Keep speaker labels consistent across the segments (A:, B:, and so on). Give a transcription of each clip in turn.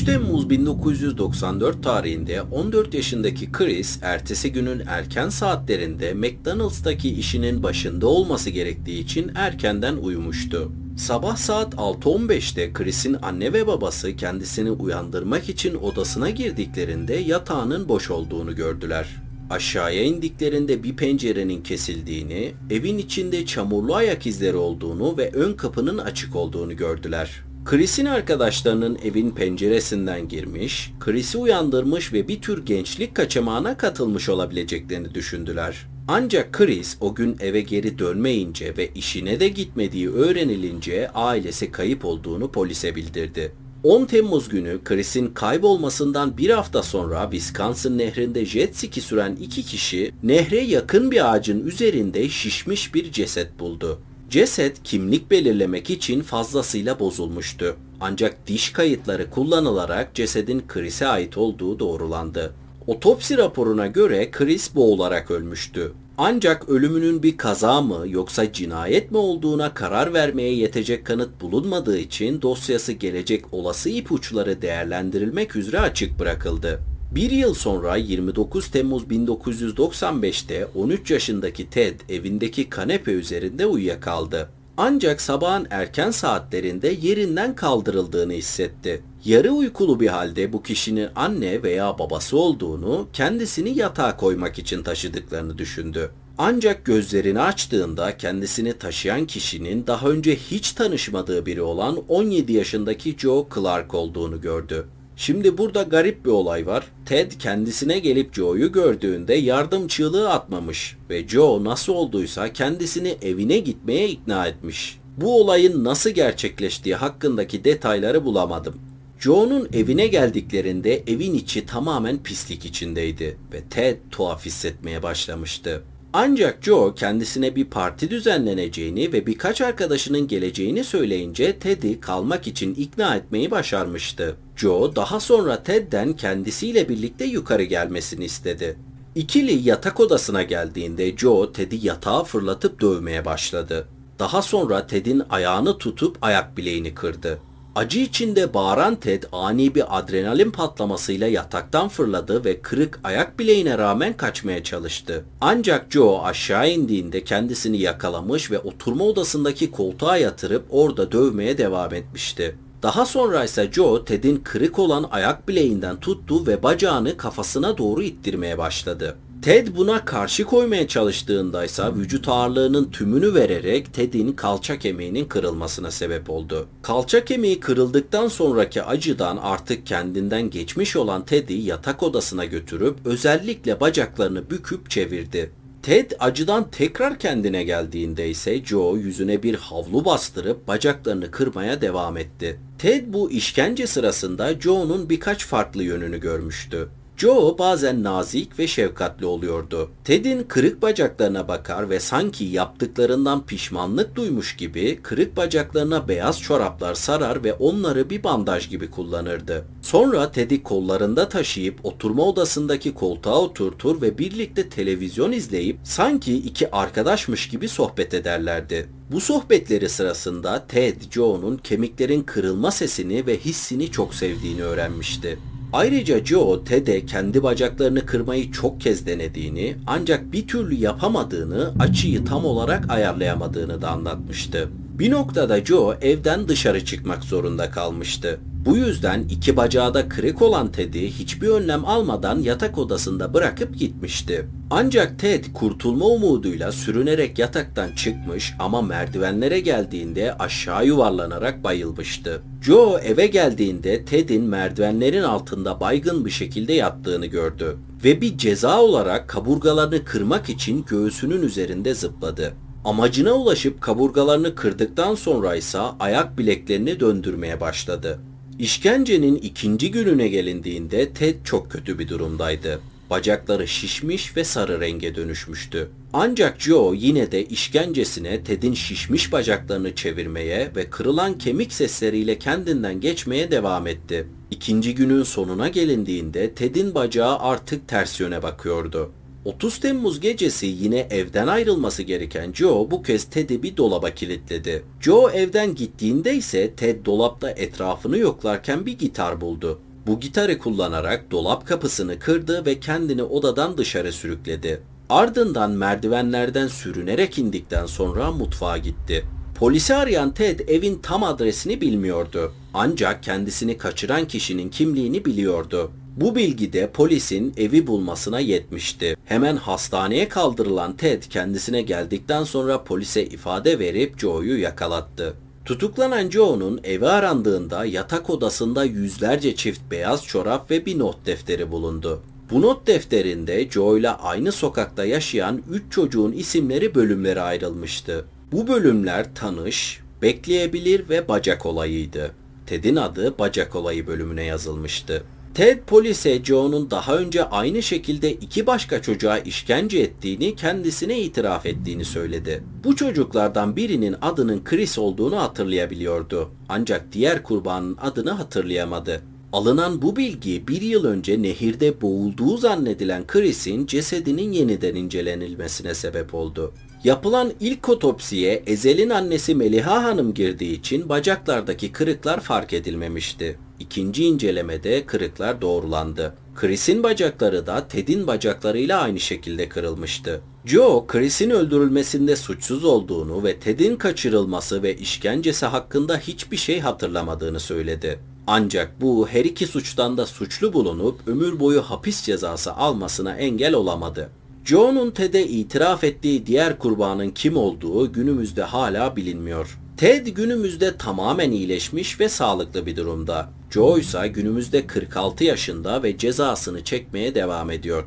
A: 3 Temmuz 1994 tarihinde 14 yaşındaki Chris ertesi günün erken saatlerinde McDonald's'taki işinin başında olması gerektiği için erkenden uyumuştu. Sabah saat 6.15'te Chris'in anne ve babası kendisini uyandırmak için odasına girdiklerinde yatağının boş olduğunu gördüler. Aşağıya indiklerinde bir pencerenin kesildiğini, evin içinde çamurlu ayak izleri olduğunu ve ön kapının açık olduğunu gördüler. Chris'in arkadaşlarının evin penceresinden girmiş, Chris'i uyandırmış ve bir tür gençlik kaçamağına katılmış olabileceklerini düşündüler. Ancak Chris o gün eve geri dönmeyince ve işine de gitmediği öğrenilince ailesi kayıp olduğunu polise bildirdi. 10 Temmuz günü Chris'in kaybolmasından bir hafta sonra Wisconsin nehrinde jet ski süren iki kişi nehre yakın bir ağacın üzerinde şişmiş bir ceset buldu. Ceset kimlik belirlemek için fazlasıyla bozulmuştu. Ancak diş kayıtları kullanılarak cesedin Chris'e ait olduğu doğrulandı. Otopsi raporuna göre Chris boğularak ölmüştü. Ancak ölümünün bir kaza mı yoksa cinayet mi olduğuna karar vermeye yetecek kanıt bulunmadığı için dosyası gelecek olası ipuçları değerlendirilmek üzere açık bırakıldı. Bir yıl sonra 29 Temmuz 1995'te 13 yaşındaki Ted evindeki kanepe üzerinde uyuyakaldı. Ancak sabahın erken saatlerinde yerinden kaldırıldığını hissetti. Yarı uykulu bir halde bu kişinin anne veya babası olduğunu, kendisini yatağa koymak için taşıdıklarını düşündü. Ancak gözlerini açtığında kendisini taşıyan kişinin daha önce hiç tanışmadığı biri olan 17 yaşındaki Joe Clark olduğunu gördü. Şimdi burada garip bir olay var. Ted kendisine gelip Joe'yu gördüğünde yardım çığlığı atmamış ve Joe nasıl olduysa kendisini evine gitmeye ikna etmiş. Bu olayın nasıl gerçekleştiği hakkındaki detayları bulamadım. Joe'nun evine geldiklerinde evin içi tamamen pislik içindeydi ve Ted tuhaf hissetmeye başlamıştı. Ancak Joe kendisine bir parti düzenleneceğini ve birkaç arkadaşının geleceğini söyleyince Ted'i kalmak için ikna etmeyi başarmıştı. Joe daha sonra Ted'den kendisiyle birlikte yukarı gelmesini istedi. İkili yatak odasına geldiğinde Joe Ted'i yatağa fırlatıp dövmeye başladı. Daha sonra Ted'in ayağını tutup ayak bileğini kırdı. Acı içinde bağıran Ted ani bir adrenalin patlamasıyla yataktan fırladı ve kırık ayak bileğine rağmen kaçmaya çalıştı. Ancak Joe aşağı indiğinde kendisini yakalamış ve oturma odasındaki koltuğa yatırıp orada dövmeye devam etmişti. Daha sonra ise Joe Ted'in kırık olan ayak bileğinden tuttu ve bacağını kafasına doğru ittirmeye başladı. Ted buna karşı koymaya çalıştığında ise vücut ağırlığının tümünü vererek Ted'in kalça kemiğinin kırılmasına sebep oldu. Kalça kemiği kırıldıktan sonraki acıdan artık kendinden geçmiş olan Ted'i yatak odasına götürüp özellikle bacaklarını büküp çevirdi. Ted acıdan tekrar kendine geldiğinde ise Joe yüzüne bir havlu bastırıp bacaklarını kırmaya devam etti. Ted bu işkence sırasında Joe'nun birkaç farklı yönünü görmüştü. Joe bazen nazik ve şefkatli oluyordu. Ted'in kırık bacaklarına bakar ve sanki yaptıklarından pişmanlık duymuş gibi kırık bacaklarına beyaz çoraplar sarar ve onları bir bandaj gibi kullanırdı. Sonra Ted'i kollarında taşıyıp oturma odasındaki koltuğa oturtur ve birlikte televizyon izleyip sanki iki arkadaşmış gibi sohbet ederlerdi. Bu sohbetleri sırasında Ted, Joe'nun kemiklerin kırılma sesini ve hissini çok sevdiğini öğrenmişti. Ayrıca Joe, Ted'e kendi bacaklarını kırmayı çok kez denediğini ancak bir türlü yapamadığını, açıyı tam olarak ayarlayamadığını da anlatmıştı. Bir noktada Joe evden dışarı çıkmak zorunda kalmıştı. Bu yüzden iki bacağı da kırık olan Ted'i hiçbir önlem almadan yatak odasında bırakıp gitmişti. Ancak Ted kurtulma umuduyla sürünerek yataktan çıkmış ama merdivenlere geldiğinde aşağı yuvarlanarak bayılmıştı. Joe eve geldiğinde Ted'in merdivenlerin altında baygın bir şekilde yattığını gördü ve bir ceza olarak kaburgalarını kırmak için göğsünün üzerinde zıpladı. Amacına ulaşıp kaburgalarını kırdıktan sonra ise ayak bileklerini döndürmeye başladı. İşkencenin ikinci gününe gelindiğinde Ted çok kötü bir durumdaydı. Bacakları şişmiş ve sarı renge dönüşmüştü. Ancak Joe yine de işkencesine Ted'in şişmiş bacaklarını çevirmeye ve kırılan kemik sesleriyle kendinden geçmeye devam etti. İkinci günün sonuna gelindiğinde Ted'in bacağı artık ters yöne bakıyordu. 30 Temmuz gecesi yine evden ayrılması gereken Joe bu kez Ted'i bir dolaba kilitledi. Joe evden gittiğinde ise Ted dolapta etrafını yoklarken bir gitar buldu. Bu gitarı kullanarak dolap kapısını kırdı ve kendini odadan dışarı sürükledi. Ardından merdivenlerden sürünerek indikten sonra mutfağa gitti. Polisi arayan Ted evin tam adresini bilmiyordu. Ancak kendisini kaçıran kişinin kimliğini biliyordu. Bu bilgi de polisin evi bulmasına yetmişti. Hemen hastaneye kaldırılan Ted kendisine geldikten sonra polise ifade verip Joe'yu yakalattı. Tutuklanan Joe'nun evi arandığında yatak odasında yüzlerce çift beyaz çorap ve bir not defteri bulundu. Bu not defterinde Joe ile aynı sokakta yaşayan 3 çocuğun isimleri bölümlere ayrılmıştı. Bu bölümler tanış, bekleyebilir ve bacak olayıydı. Ted'in adı bacak olayı bölümüne yazılmıştı. Ted polise Joe'nun daha önce aynı şekilde iki başka çocuğa işkence ettiğini kendisine itiraf ettiğini söyledi. Bu çocuklardan birinin adının Chris olduğunu hatırlayabiliyordu. Ancak diğer kurbanın adını hatırlayamadı. Alınan bu bilgi bir yıl önce nehirde boğulduğu zannedilen Chris'in cesedinin yeniden incelenilmesine sebep oldu. Yapılan ilk otopsiye Ezel'in annesi Meliha Hanım girdiği için bacaklardaki kırıklar fark edilmemişti. İkinci incelemede kırıklar doğrulandı. Chris'in bacakları da Ted'in bacaklarıyla aynı şekilde kırılmıştı. Joe, Chris'in öldürülmesinde suçsuz olduğunu ve Ted'in kaçırılması ve işkencesi hakkında hiçbir şey hatırlamadığını söyledi. Ancak bu her iki suçtan da suçlu bulunup ömür boyu hapis cezası almasına engel olamadı. Joe'nun Ted'e itiraf ettiği diğer kurbanın kim olduğu günümüzde hala bilinmiyor. Ted günümüzde tamamen iyileşmiş ve sağlıklı bir durumda. Joe ise günümüzde 46 yaşında ve cezasını çekmeye devam ediyor.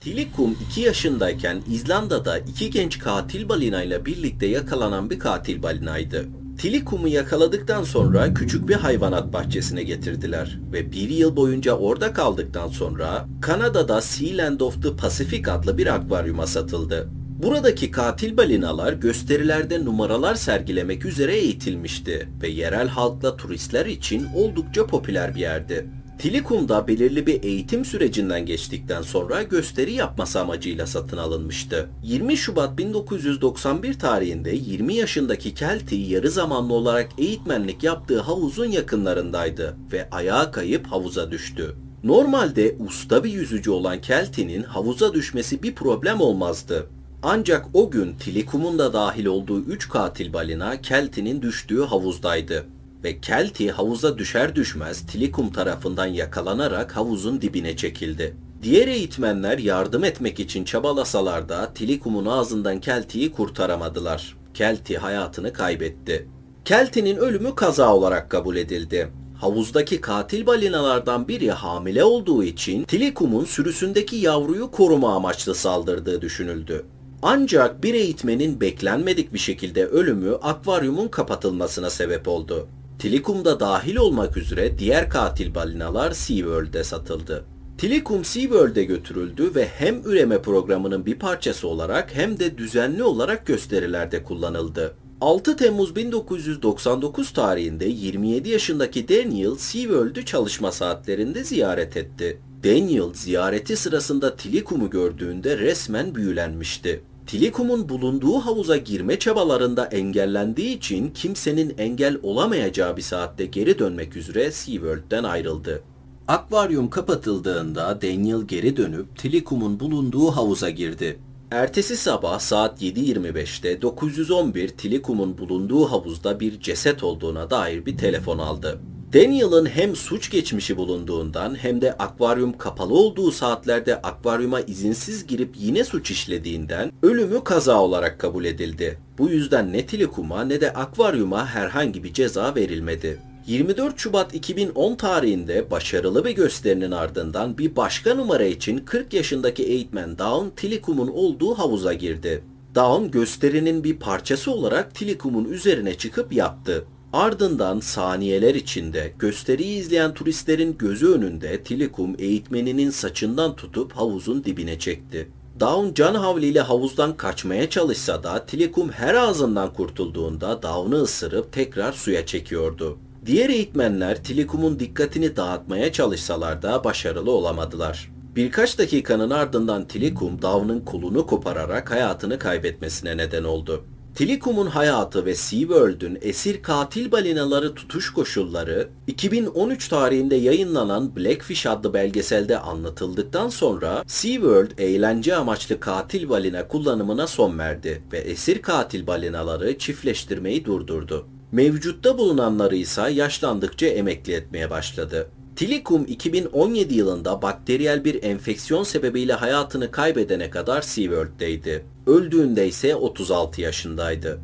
A: Tilikum 2 yaşındayken İzlanda'da iki genç katil balinayla birlikte yakalanan bir katil balinaydı. Tilikum'u yakaladıktan sonra küçük bir hayvanat bahçesine getirdiler ve bir yıl boyunca orada kaldıktan sonra Kanada'da Sealand of the Pacific adlı bir akvaryuma satıldı. Buradaki katil balinalar gösterilerde numaralar sergilemek üzere eğitilmişti ve yerel halkla turistler için oldukça popüler bir yerdi. Tilikum'da belirli bir eğitim sürecinden geçtikten sonra gösteri yapması amacıyla satın alınmıştı. 20 Şubat 1991 tarihinde 20 yaşındaki Kelty yarı zamanlı olarak eğitmenlik yaptığı havuzun yakınlarındaydı ve ayağa kayıp havuza düştü. Normalde usta bir yüzücü olan Kelty'nin havuza düşmesi bir problem olmazdı. Ancak o gün Tilikum'un da dahil olduğu 3 katil balina Kelty'nin düştüğü havuzdaydı ve Kelty havuza düşer düşmez Tilikum tarafından yakalanarak havuzun dibine çekildi. Diğer eğitmenler yardım etmek için çabalasalar da Tilikum'un ağzından Kelty'yi kurtaramadılar. Kelty hayatını kaybetti. Kelty'nin ölümü kaza olarak kabul edildi. Havuzdaki katil balinalardan biri hamile olduğu için Tilikum'un sürüsündeki yavruyu koruma amaçlı saldırdığı düşünüldü. Ancak bir eğitmenin beklenmedik bir şekilde ölümü akvaryumun kapatılmasına sebep oldu. Tilikum da dahil olmak üzere diğer katil balinalar SeaWorld'e satıldı. Tilikum SeaWorld'e götürüldü ve hem üreme programının bir parçası olarak hem de düzenli olarak gösterilerde kullanıldı. 6 Temmuz 1999 tarihinde 27 yaşındaki Daniel SeaWorld'ü çalışma saatlerinde ziyaret etti. Daniel ziyareti sırasında Tilikum'u gördüğünde resmen büyülenmişti. Tilikum'un bulunduğu havuza girme çabalarında engellendiği için kimsenin engel olamayacağı bir saatte geri dönmek üzere SeaWorld'den ayrıldı. Akvaryum kapatıldığında Daniel geri dönüp Tilikum'un bulunduğu havuza girdi. Ertesi sabah saat 7.25'te 911 Tilikum'un bulunduğu havuzda bir ceset olduğuna dair bir telefon aldı. Daniel'ın hem suç geçmişi bulunduğundan hem de akvaryum kapalı olduğu saatlerde akvaryuma izinsiz girip yine suç işlediğinden ölümü kaza olarak kabul edildi. Bu yüzden ne Tilikum'a ne de akvaryuma herhangi bir ceza verilmedi. 24 Şubat 2010 tarihinde başarılı bir gösterinin ardından bir başka numara için 40 yaşındaki eğitmen Dawn Tilikum'un olduğu havuza girdi. Dawn gösterinin bir parçası olarak Tilikum'un üzerine çıkıp yattı. Ardından saniyeler içinde gösteriyi izleyen turistlerin gözü önünde Tilikum eğitmeninin saçından tutup havuzun dibine çekti. Dawn can havliyle havuzdan kaçmaya çalışsa da Tilikum her ağzından kurtulduğunda Dawn'ı ısırıp tekrar suya çekiyordu. Diğer eğitmenler Tilikum'un dikkatini dağıtmaya çalışsalar da başarılı olamadılar. Birkaç dakikanın ardından Tilikum Dawn'ın kolunu kopararak hayatını kaybetmesine neden oldu. Tilikum'un hayatı ve SeaWorld'ün esir katil balinaları tutuş koşulları 2013 tarihinde yayınlanan Blackfish adlı belgeselde anlatıldıktan sonra SeaWorld eğlence amaçlı katil balina kullanımına son verdi ve esir katil balinaları çiftleştirmeyi durdurdu. Mevcutta bulunanları ise yaşlandıkça emekli etmeye başladı. Tilikum 2017 yılında bakteriyel bir enfeksiyon sebebiyle hayatını kaybedene kadar SeaWorld'deydi. Öldüğünde ise 36 yaşındaydı.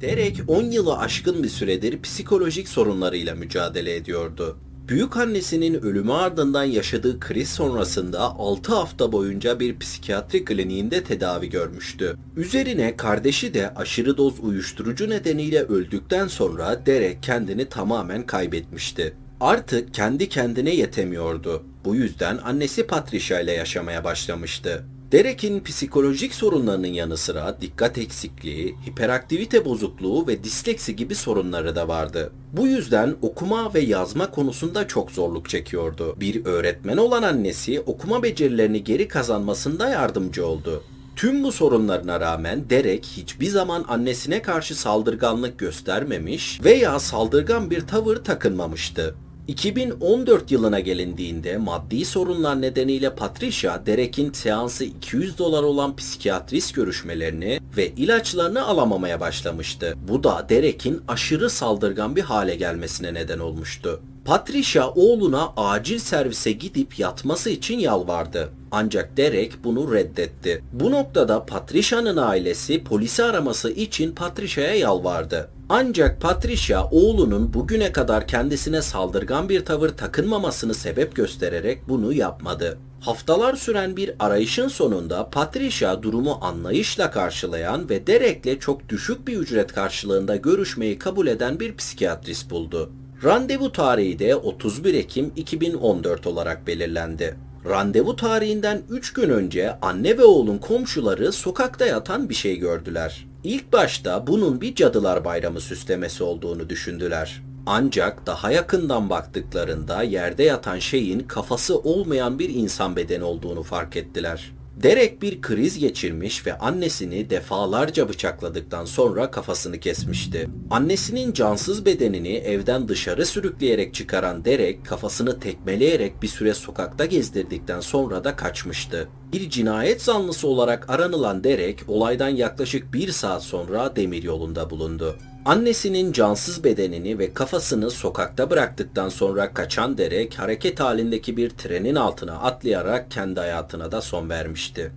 A: Derek 10 yılı aşkın bir süredir psikolojik sorunlarıyla mücadele ediyordu. Büyük annesinin ölümü ardından yaşadığı kriz sonrasında 6 hafta boyunca bir psikiyatri kliniğinde tedavi görmüştü. Üzerine kardeşi de aşırı doz uyuşturucu nedeniyle öldükten sonra Derek kendini tamamen kaybetmişti. Artık kendi kendine yetemiyordu. Bu yüzden annesi Patricia ile yaşamaya başlamıştı. Derek'in psikolojik sorunlarının yanı sıra dikkat eksikliği, hiperaktivite bozukluğu ve disleksi gibi sorunları da vardı. Bu yüzden okuma ve yazma konusunda çok zorluk çekiyordu. Bir öğretmen olan annesi okuma becerilerini geri kazanmasında yardımcı oldu. Tüm bu sorunlarına rağmen Derek hiçbir zaman annesine karşı saldırganlık göstermemiş veya saldırgan bir tavır takınmamıştı. 2014 yılına gelindiğinde maddi sorunlar nedeniyle Patricia, Derek'in seansı 200 dolar olan psikiyatrist görüşmelerini ve ilaçlarını alamamaya başlamıştı. Bu da Derek'in aşırı saldırgan bir hale gelmesine neden olmuştu. Patricia oğluna acil servise gidip yatması için yalvardı. Ancak Derek bunu reddetti. Bu noktada Patricia'nın ailesi polisi araması için Patricia'ya yalvardı. Ancak Patricia oğlunun bugüne kadar kendisine saldırgan bir tavır takınmamasını sebep göstererek bunu yapmadı. Haftalar süren bir arayışın sonunda Patricia durumu anlayışla karşılayan ve Derek'le çok düşük bir ücret karşılığında görüşmeyi kabul eden bir psikiyatrist buldu. Randevu tarihi de 31 Ekim 2014 olarak belirlendi. Randevu tarihinden 3 gün önce anne ve oğlun komşuları sokakta yatan bir şey gördüler. İlk başta bunun bir Cadılar Bayramı süslemesi olduğunu düşündüler. Ancak daha yakından baktıklarında yerde yatan şeyin kafası olmayan bir insan bedeni olduğunu fark ettiler. Derek bir kriz geçirmiş ve annesini defalarca bıçakladıktan sonra kafasını kesmişti. Annesinin cansız bedenini evden dışarı sürükleyerek çıkaran Derek kafasını tekmeleyerek bir süre sokakta gezdirdikten sonra da kaçmıştı. Bir cinayet zanlısı olarak aranılan Derek olaydan yaklaşık bir saat sonra demiryolunda bulundu. Annesinin cansız bedenini ve kafasını sokakta bıraktıktan sonra kaçan Derek hareket halindeki bir trenin altına atlayarak kendi hayatına da son vermişti.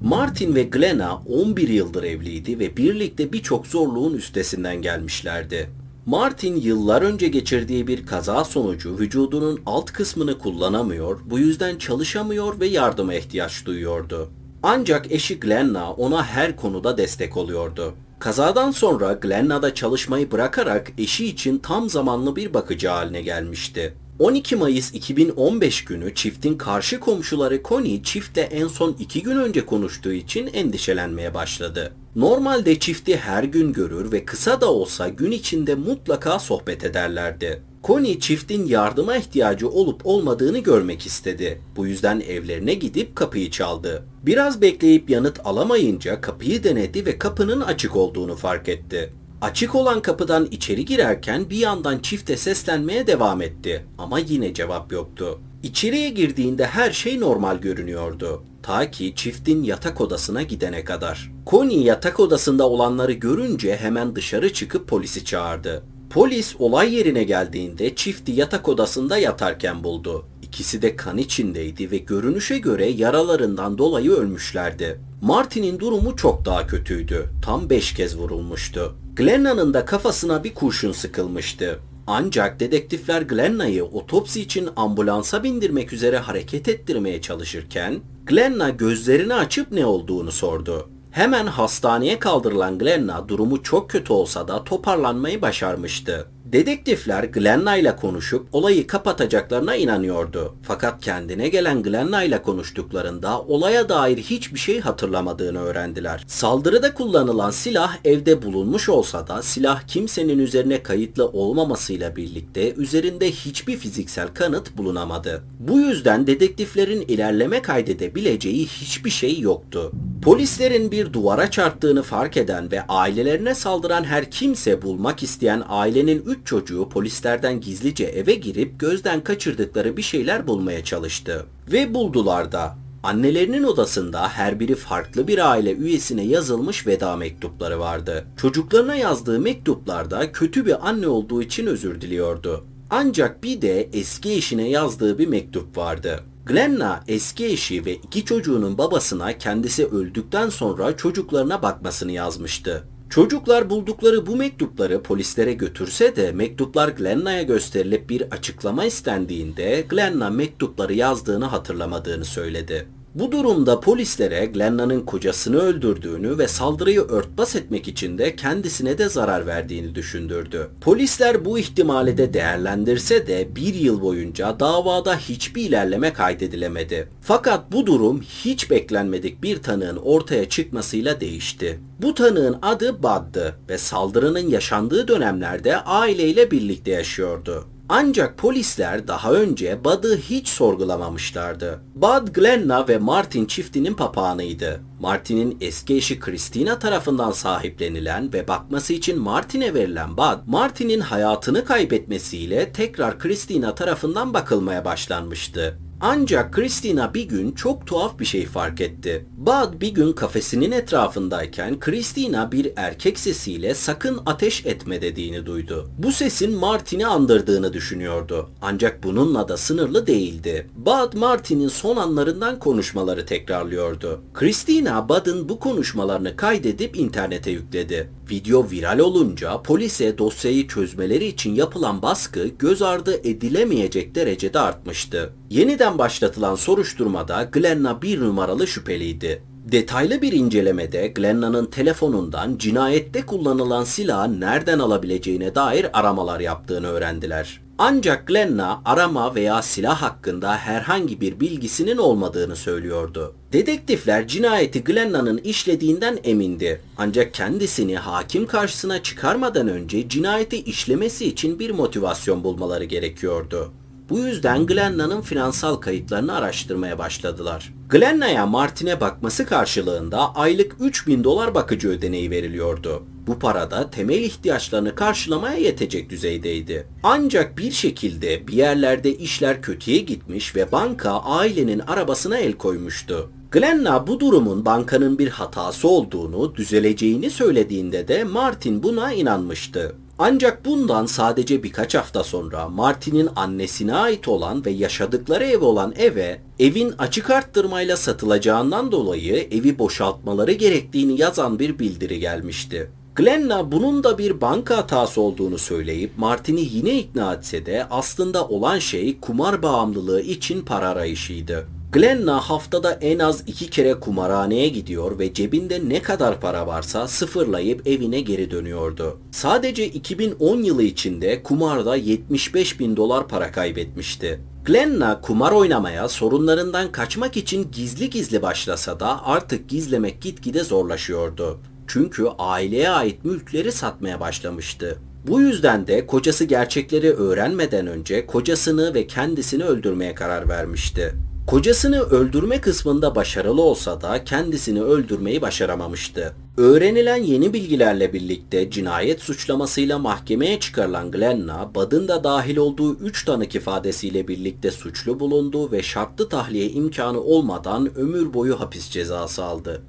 A: Martin ve Glenna 11 yıldır evliydi ve birlikte birçok zorluğun üstesinden gelmişlerdi. Martin yıllar önce geçirdiği bir kaza sonucu vücudunun alt kısmını kullanamıyor, bu yüzden çalışamıyor ve yardıma ihtiyaç duyuyordu. Ancak eşi Glenna ona her konuda destek oluyordu. Kazadan sonra Glenna da çalışmayı bırakarak eşi için tam zamanlı bir bakıcı haline gelmişti. 12 Mayıs 2015 günü çiftin karşı komşuları Connie çiftle en son iki gün önce konuştuğu için endişelenmeye başladı. Normalde çifti her gün görür ve kısa da olsa gün içinde mutlaka sohbet ederlerdi. Connie çiftin yardıma ihtiyacı olup olmadığını görmek istedi. Bu yüzden evlerine gidip kapıyı çaldı. Biraz bekleyip yanıt alamayınca kapıyı denedi ve kapının açık olduğunu fark etti. Açık olan kapıdan içeri girerken bir yandan çifte seslenmeye devam etti ama yine cevap yoktu. İçeriye girdiğinde her şey normal görünüyordu. Ta ki çiftin yatak odasına gidene kadar. Connie yatak odasında olanları görünce hemen dışarı çıkıp polisi çağırdı. Polis olay yerine geldiğinde çifti yatak odasında yatarken buldu. İkisi de kan içindeydi ve görünüşe göre yaralarından dolayı ölmüşlerdi. Martin'in durumu çok daha kötüydü. Tam 5 kez vurulmuştu. Glenna'nın da kafasına bir kurşun sıkılmıştı. Ancak dedektifler Glenna'yı otopsi için ambulansa bindirmek üzere hareket ettirmeye çalışırken Glenna gözlerini açıp ne olduğunu sordu. Hemen hastaneye kaldırılan Glenna durumu çok kötü olsa da toparlanmayı başarmıştı. Dedektifler Glenna ile konuşup olayı kapatacaklarına inanıyordu. Fakat kendine gelen Glenna ile konuştuklarında olaya dair hiçbir şey hatırlamadığını öğrendiler. Saldırıda kullanılan silah evde bulunmuş olsa da silah kimsenin üzerine kayıtlı olmamasıyla birlikte üzerinde hiçbir fiziksel kanıt bulunamadı. Bu yüzden dedektiflerin ilerleme kaydedebileceği hiçbir şey yoktu. Polislerin bir duvara çarptığını fark eden ve ailelerine saldıran her kimse bulmak isteyen ailenin 3 çocuğu polislerden gizlice eve girip gözden kaçırdıkları bir şeyler bulmaya çalıştı. Ve buldular da. Annelerinin odasında her biri farklı bir aile üyesine yazılmış veda mektupları vardı. Çocuklarına yazdığı mektuplarda kötü bir anne olduğu için özür diliyordu. Ancak bir de eski eşine yazdığı bir mektup vardı. Glenna eski eşi ve iki çocuğunun babasına kendisi öldükten sonra çocuklarına bakmasını yazmıştı. Çocuklar buldukları bu mektupları polislere götürse de mektuplar Glenna'ya gösterilip bir açıklama istendiğinde Glenna mektupları yazdığını hatırlamadığını söyledi. Bu durumda polislere Glenna'nın kocasını öldürdüğünü ve saldırıyı örtbas etmek için de kendisine de zarar verdiğini düşündürdü. Polisler bu ihtimali de değerlendirse de bir yıl boyunca davada hiçbir ilerleme kaydedilemedi. Fakat bu durum hiç beklenmedik bir tanığın ortaya çıkmasıyla değişti. Bu tanığın adı Bud'dı ve saldırının yaşandığı dönemlerde aileyle birlikte yaşıyordu. Ancak polisler daha önce Bud'ı hiç sorgulamamışlardı. Bud Glenna ve Martin çiftinin papağanıydı. Martin'in eski eşi Christina tarafından sahiplenilen ve bakması için Martin'e verilen Bud, Martin'in hayatını kaybetmesiyle tekrar Christina tarafından bakılmaya başlanmıştı. Ancak Christina bir gün çok tuhaf bir şey fark etti. Bud bir gün kafesinin etrafındayken Christina bir erkek sesiyle sakın ateş etme dediğini duydu. Bu sesin Martin'i andırdığını düşünüyordu. Ancak bununla da sınırlı değildi. Bud Martin'in son anlarından konuşmaları tekrarlıyordu. Christina Bud'ın bu konuşmalarını kaydedip internete yükledi. Video viral olunca polise dosyayı çözmeleri için yapılan baskı göz ardı edilemeyecek derecede artmıştı. Yeniden başlatılan soruşturmada Glenna bir numaralı şüpheliydi. Detaylı bir incelemede Glenna'nın telefonundan cinayette kullanılan silahı nereden alabileceğine dair aramalar yaptığını öğrendiler. Ancak Glenna arama veya silah hakkında herhangi bir bilgisinin olmadığını söylüyordu. Dedektifler cinayeti Glenna'nın işlediğinden emindi. Ancak kendisini hakim karşısına çıkarmadan önce cinayeti işlemesi için bir motivasyon bulmaları gerekiyordu. Bu yüzden Glenna'nın finansal kayıtlarını araştırmaya başladılar. Glenna'ya Martin'e bakması karşılığında aylık 3000 dolar bakıcı ödeneği veriliyordu. Bu parada temel ihtiyaçlarını karşılamaya yetecek düzeydeydi. Ancak bir şekilde bir yerlerde işler kötüye gitmiş ve banka ailenin arabasına el koymuştu. Glenna bu durumun bankanın bir hatası olduğunu, düzeleceğini söylediğinde de Martin buna inanmıştı. Ancak bundan sadece birkaç hafta sonra Martin'in annesine ait olan ve yaşadıkları ev olan eve evin açık arttırmayla satılacağından dolayı evi boşaltmaları gerektiğini yazan bir bildiri gelmişti. Glenna bunun da bir banka hatası olduğunu söyleyip Martin'i yine ikna etse de aslında olan şey kumar bağımlılığı için para arayışıydı. Glenna haftada en az iki kere kumarhaneye gidiyor ve cebinde ne kadar para varsa sıfırlayıp evine geri dönüyordu. Sadece 2010 yılı içinde kumarda 75 bin dolar para kaybetmişti. Glenna kumar oynamaya sorunlarından kaçmak için gizli gizli başlasa da artık gizlemek gitgide zorlaşıyordu. Çünkü aileye ait mülkleri satmaya başlamıştı. Bu yüzden de kocası gerçekleri öğrenmeden önce kocasını ve kendisini öldürmeye karar vermişti. Kocasını öldürme kısmında başarılı olsa da kendisini öldürmeyi başaramamıştı. Öğrenilen yeni bilgilerle birlikte cinayet suçlamasıyla mahkemeye çıkarılan Glenna, Bud'ın da dahil olduğu 3 tanık ifadesiyle birlikte suçlu bulundu ve şartlı tahliye imkanı olmadan ömür boyu hapis cezası aldı.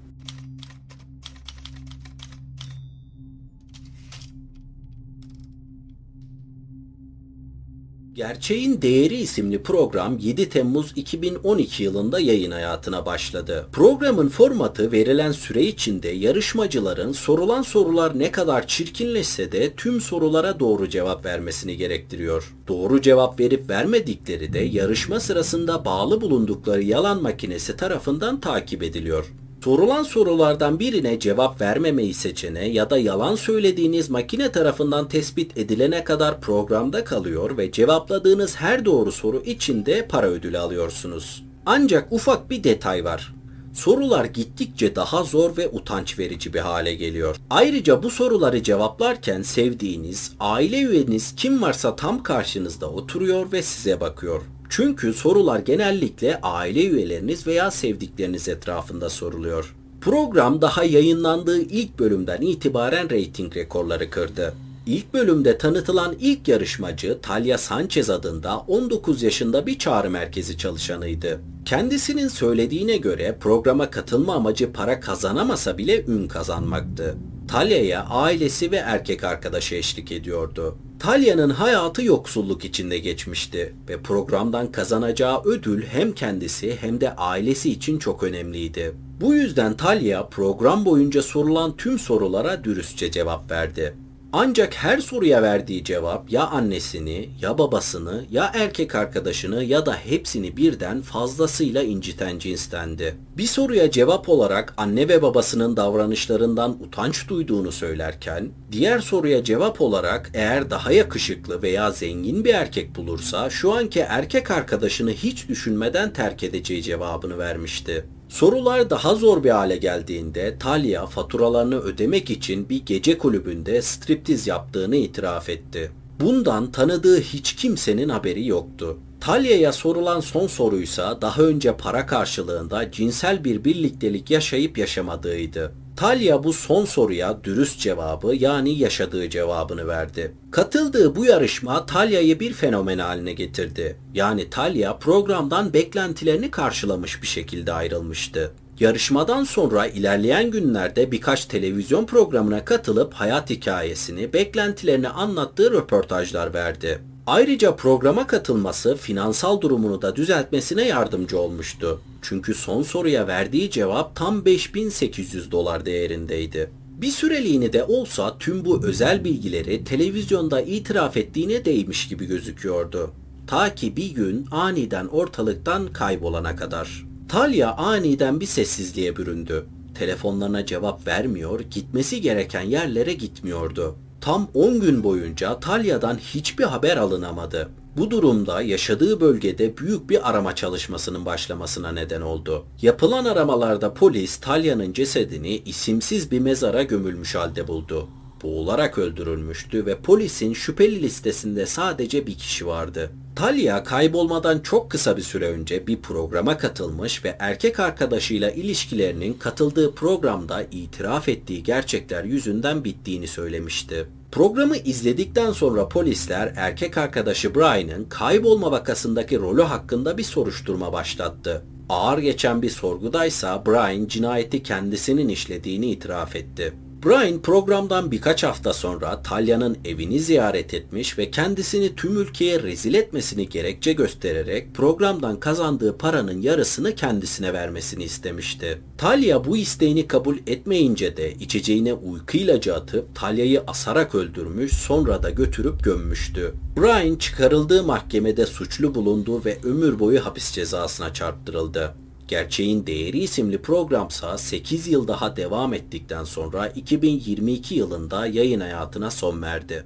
A: Gerçeğin Değeri isimli program 7 Temmuz 2012 yılında yayın hayatına başladı. Programın formatı verilen süre içinde yarışmacıların sorulan sorular ne kadar çirkinleşse de tüm sorulara doğru cevap vermesini gerektiriyor. Doğru cevap verip vermedikleri de yarışma sırasında bağlı bulundukları yalan makinesi tarafından takip ediliyor. Sorulan sorulardan birine cevap vermemeyi seçene ya da yalan söylediğiniz makine tarafından tespit edilene kadar programda kalıyor ve cevapladığınız her doğru soru için de para ödülü alıyorsunuz. Ancak ufak bir detay var. Sorular gittikçe daha zor ve utanç verici bir hale geliyor. Ayrıca bu soruları cevaplarken sevdiğiniz, aile üyeniz kim varsa tam karşınızda oturuyor ve size bakıyor. Çünkü sorular genellikle aile üyeleriniz veya sevdikleriniz etrafında soruluyor. Program daha yayınlandığı ilk bölümden itibaren reyting rekorları kırdı. İlk bölümde tanıtılan ilk yarışmacı Talia Sanchez adında 19 yaşında bir çağrı merkezi çalışanıydı. Kendisinin söylediğine göre programa katılma amacı para kazanamasa bile ün kazanmaktı. Talya'ya ailesi ve erkek arkadaşı eşlik ediyordu. Talya'nın hayatı yoksulluk içinde geçmişti ve programdan kazanacağı ödül hem kendisi hem de ailesi için çok önemliydi. Bu yüzden Talya program boyunca sorulan tüm sorulara dürüstçe cevap verdi. Ancak her soruya verdiği cevap ya annesini, ya babasını, ya erkek arkadaşını ya da hepsini birden fazlasıyla inciten cinstendi. Bir soruya cevap olarak anne ve babasının davranışlarından utanç duyduğunu söylerken, diğer soruya cevap olarak eğer daha yakışıklı veya zengin bir erkek bulursa şu anki erkek arkadaşını hiç düşünmeden terk edeceği cevabını vermişti. Sorular daha zor bir hale geldiğinde Talia faturalarını ödemek için bir gece kulübünde striptiz yaptığını itiraf etti. Bundan tanıdığı hiç kimsenin haberi yoktu. Talia'ya sorulan son soruysa daha önce para karşılığında cinsel bir birliktelik yaşayıp yaşamadığıydı. Talia bu son soruya dürüst cevabı yani yaşadığı cevabını verdi. Katıldığı bu yarışma Talia'yı bir fenomen haline getirdi. Yani Talia programdan beklentilerini karşılamış bir şekilde ayrılmıştı. Yarışmadan sonra ilerleyen günlerde birkaç televizyon programına katılıp hayat hikayesini, beklentilerini anlattığı röportajlar verdi. Ayrıca programa katılması finansal durumunu da düzeltmesine yardımcı olmuştu. Çünkü son soruya verdiği cevap tam 5800 dolar değerindeydi. Bir süreliğine de olsa tüm bu özel bilgileri televizyonda itiraf ettiğine değmiş gibi gözüküyordu. Ta ki bir gün aniden ortalıktan kaybolana kadar. Talia aniden bir sessizliğe büründü. Telefonlarına cevap vermiyor, gitmesi gereken yerlere gitmiyordu. Tam 10 gün boyunca Talya'dan hiçbir haber alınamadı. Bu durumda yaşadığı bölgede büyük bir arama çalışmasının başlamasına neden oldu. Yapılan aramalarda polis Talya'nın cesedini isimsiz bir mezara gömülmüş halde buldu. Boğularak öldürülmüştü ve polisin şüpheli listesinde sadece bir kişi vardı. Talia kaybolmadan çok kısa bir süre önce bir programa katılmış ve erkek arkadaşıyla ilişkilerinin katıldığı programda itiraf ettiği gerçekler yüzünden bittiğini söylemişti. Programı izledikten sonra polisler erkek arkadaşı Brian'ın kaybolma vakasındaki rolü hakkında bir soruşturma başlattı. Ağır geçen bir sorgudaysa Brian cinayeti kendisinin işlediğini itiraf etti. Brian programdan birkaç hafta sonra Talya'nın evini ziyaret etmiş ve kendisini tüm ülkeye rezil etmesini gerekçe göstererek programdan kazandığı paranın yarısını kendisine vermesini istemişti. Talya bu isteğini kabul etmeyince de içeceğine uyku ilacı atıp Talya'yı asarak öldürmüş sonra da götürüp gömmüştü. Brian çıkarıldığı mahkemede suçlu bulundu ve ömür boyu hapis cezasına çarptırıldı. Gerçeğin Değeri isimli programsa 8 yıl daha devam ettikten sonra 2022 yılında yayın hayatına son verdi.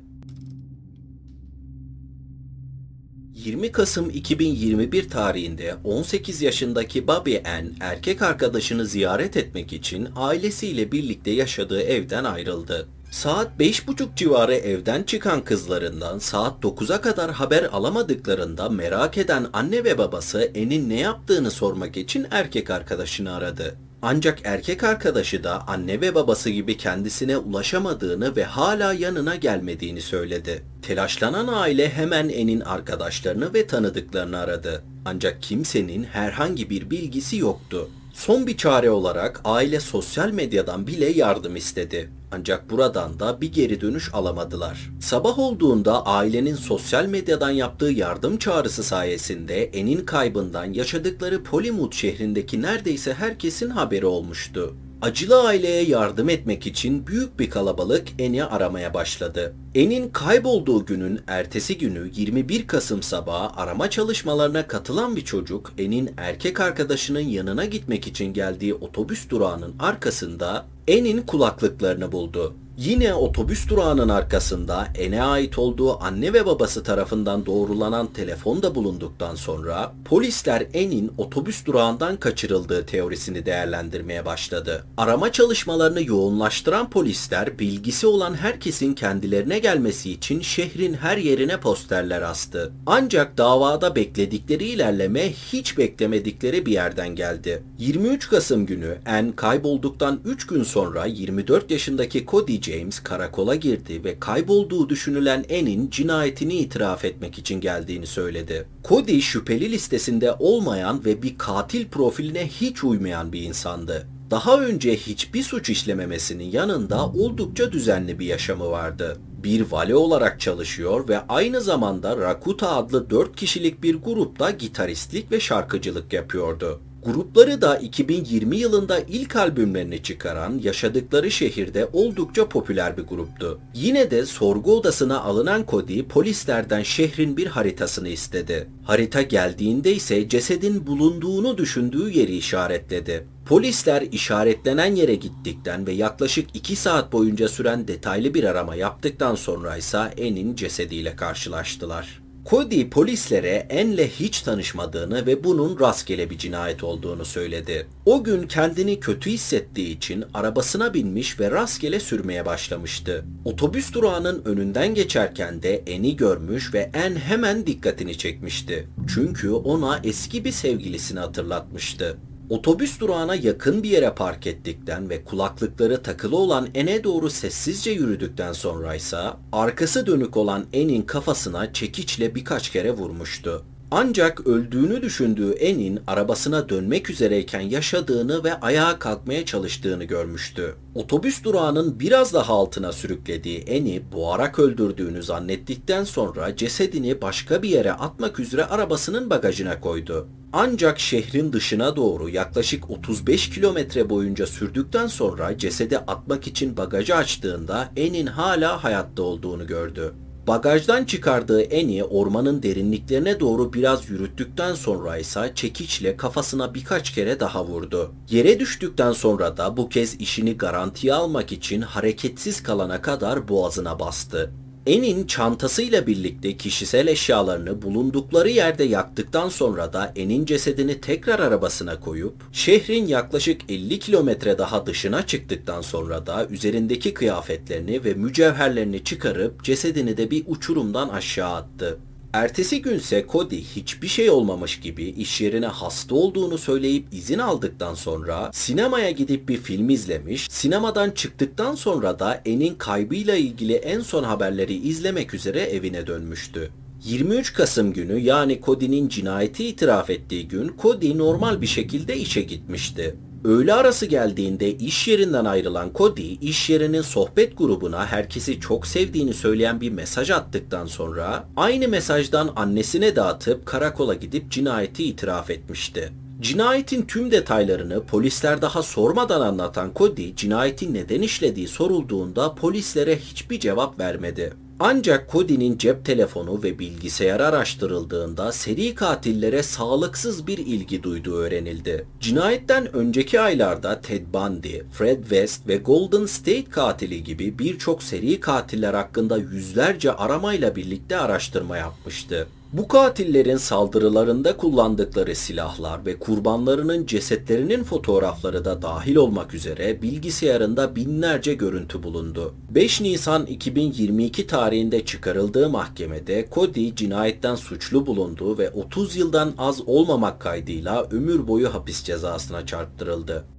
A: 20 Kasım 2021 tarihinde 18 yaşındaki Bobby Ann erkek arkadaşını ziyaret etmek için ailesiyle birlikte yaşadığı evden ayrıldı. Saat 5.30 civarı evden çıkan kızlarından saat 9'a kadar haber alamadıklarında merak eden anne ve babası En'in ne yaptığını sormak için erkek arkadaşını aradı. Ancak erkek arkadaşı da anne ve babası gibi kendisine ulaşamadığını ve hala yanına gelmediğini söyledi. Telaşlanan aile hemen En'in arkadaşlarını ve tanıdıklarını aradı. Ancak kimsenin herhangi bir bilgisi yoktu. Son bir çare olarak aile sosyal medyadan bile yardım istedi. Ancak buradan da bir geri dönüş alamadılar. Sabah olduğunda ailenin sosyal medyadan yaptığı yardım çağrısı sayesinde En'in kaybından yaşadıkları Polymouth şehrindeki neredeyse herkesin haberi olmuştu. Acılı aileye yardım etmek için büyük bir kalabalık Eni aramaya başladı. En'in kaybolduğu günün ertesi günü 21 Kasım sabahı arama çalışmalarına katılan bir çocuk En'in erkek arkadaşının yanına gitmek için geldiği otobüs durağının arkasında En'in kulaklıklarını buldu. Yine otobüs durağının arkasında En'e ait olduğu anne ve babası tarafından doğrulanan telefon da bulunduktan sonra polisler En'in otobüs durağından kaçırıldığı teorisini değerlendirmeye başladı. Arama çalışmalarını yoğunlaştıran polisler bilgisi olan herkesin kendilerine gelmesi için şehrin her yerine posterler astı. Ancak davada bekledikleri ilerleme hiç beklemedikleri bir yerden geldi. 23 Kasım günü En kaybolduktan 3 gün sonra 24 yaşındaki Cody James karakola girdi ve kaybolduğu düşünülen Anne'in cinayetini itiraf etmek için geldiğini söyledi. Cody şüpheli listesinde olmayan ve bir katil profiline hiç uymayan bir insandı. Daha önce hiçbir suç işlememesinin yanında oldukça düzenli bir yaşamı vardı. Bir vale olarak çalışıyor ve aynı zamanda Rakuta adlı 4 kişilik bir grupta gitaristlik ve şarkıcılık yapıyordu. Grupları da 2020 yılında ilk albümlerini çıkaran yaşadıkları şehirde oldukça popüler bir gruptu. Yine de sorgu odasına alınan Cody polislerden şehrin bir haritasını istedi. Harita geldiğinde ise cesedin bulunduğunu düşündüğü yeri işaretledi. Polisler işaretlenen yere gittikten ve yaklaşık 2 saat boyunca süren detaylı bir arama yaptıktan sonra ise En'in cesediyle karşılaştılar. Cody polislere En'le hiç tanışmadığını ve bunun rastgele bir cinayet olduğunu söyledi. O gün kendini kötü hissettiği için arabasına binmiş ve rastgele sürmeye başlamıştı. Otobüs durağının önünden geçerken de En'i görmüş ve En hemen dikkatini çekmişti. Çünkü ona eski bir sevgilisini hatırlatmıştı. Otobüs durağına yakın bir yere park ettikten ve kulaklıkları takılı olan En'e doğru sessizce yürüdükten sonra ise arkası dönük olan En'in kafasına çekiçle birkaç kere vurmuştu. Ancak öldüğünü düşündüğü En'in arabasına dönmek üzereyken yaşadığını ve ayağa kalkmaya çalıştığını görmüştü. Otobüs durağının biraz daha altına sürüklediği En'i boğarak öldürdüğünü zannettikten sonra cesedini başka bir yere atmak üzere arabasının bagajına koydu. Ancak şehrin dışına doğru yaklaşık 35 kilometre boyunca sürdükten sonra cesedi atmak için bagajı açtığında En'in hala hayatta olduğunu gördü. Bagajdan çıkardığı Eni ormanın derinliklerine doğru biraz yürüttükten sonra ise çekiçle kafasına birkaç kere daha vurdu. Yere düştükten sonra da bu kez işini garantiye almak için hareketsiz kalana kadar boğazına bastı. En'in çantasıyla birlikte kişisel eşyalarını bulundukları yerde yaktıktan sonra da En'in cesedini tekrar arabasına koyup şehrin yaklaşık 50 kilometre daha dışına çıktıktan sonra da üzerindeki kıyafetlerini ve mücevherlerini çıkarıp cesedini de bir uçurumdan aşağı attı. Ertesi günse Cody hiçbir şey olmamış gibi iş yerine hasta olduğunu söyleyip izin aldıktan sonra sinemaya gidip bir film izlemiş, sinemadan çıktıktan sonra da En'in kaybıyla ilgili en son haberleri izlemek üzere evine dönmüştü. 23 Kasım günü yani Cody'nin cinayeti itiraf ettiği gün Cody normal bir şekilde işe gitmişti. Öğle arası geldiğinde iş yerinden ayrılan Cody, iş yerinin sohbet grubuna herkesi çok sevdiğini söyleyen bir mesaj attıktan sonra aynı mesajdan annesine dağıtıp karakola gidip cinayeti itiraf etmişti. Cinayetin tüm detaylarını polisler daha sormadan anlatan Cody, cinayeti neden işlediği sorulduğunda polislere hiçbir cevap vermedi. Ancak Cody'nin cep telefonu ve bilgisayarı araştırıldığında seri katillere sağlıksız bir ilgi duyduğu öğrenildi. Cinayetten önceki aylarda Ted Bundy, Fred West ve Golden State katili gibi birçok seri katiller hakkında yüzlerce aramayla birlikte araştırma yapmıştı. Bu katillerin saldırılarında kullandıkları silahlar ve kurbanlarının cesetlerinin fotoğrafları da dahil olmak üzere bilgisayarında binlerce görüntü bulundu. 5 Nisan 2022 tarihinde çıkarıldığı mahkemede Cody cinayetten suçlu bulundu ve 30 yıldan az olmamak kaydıyla ömür boyu hapis cezasına çarptırıldı.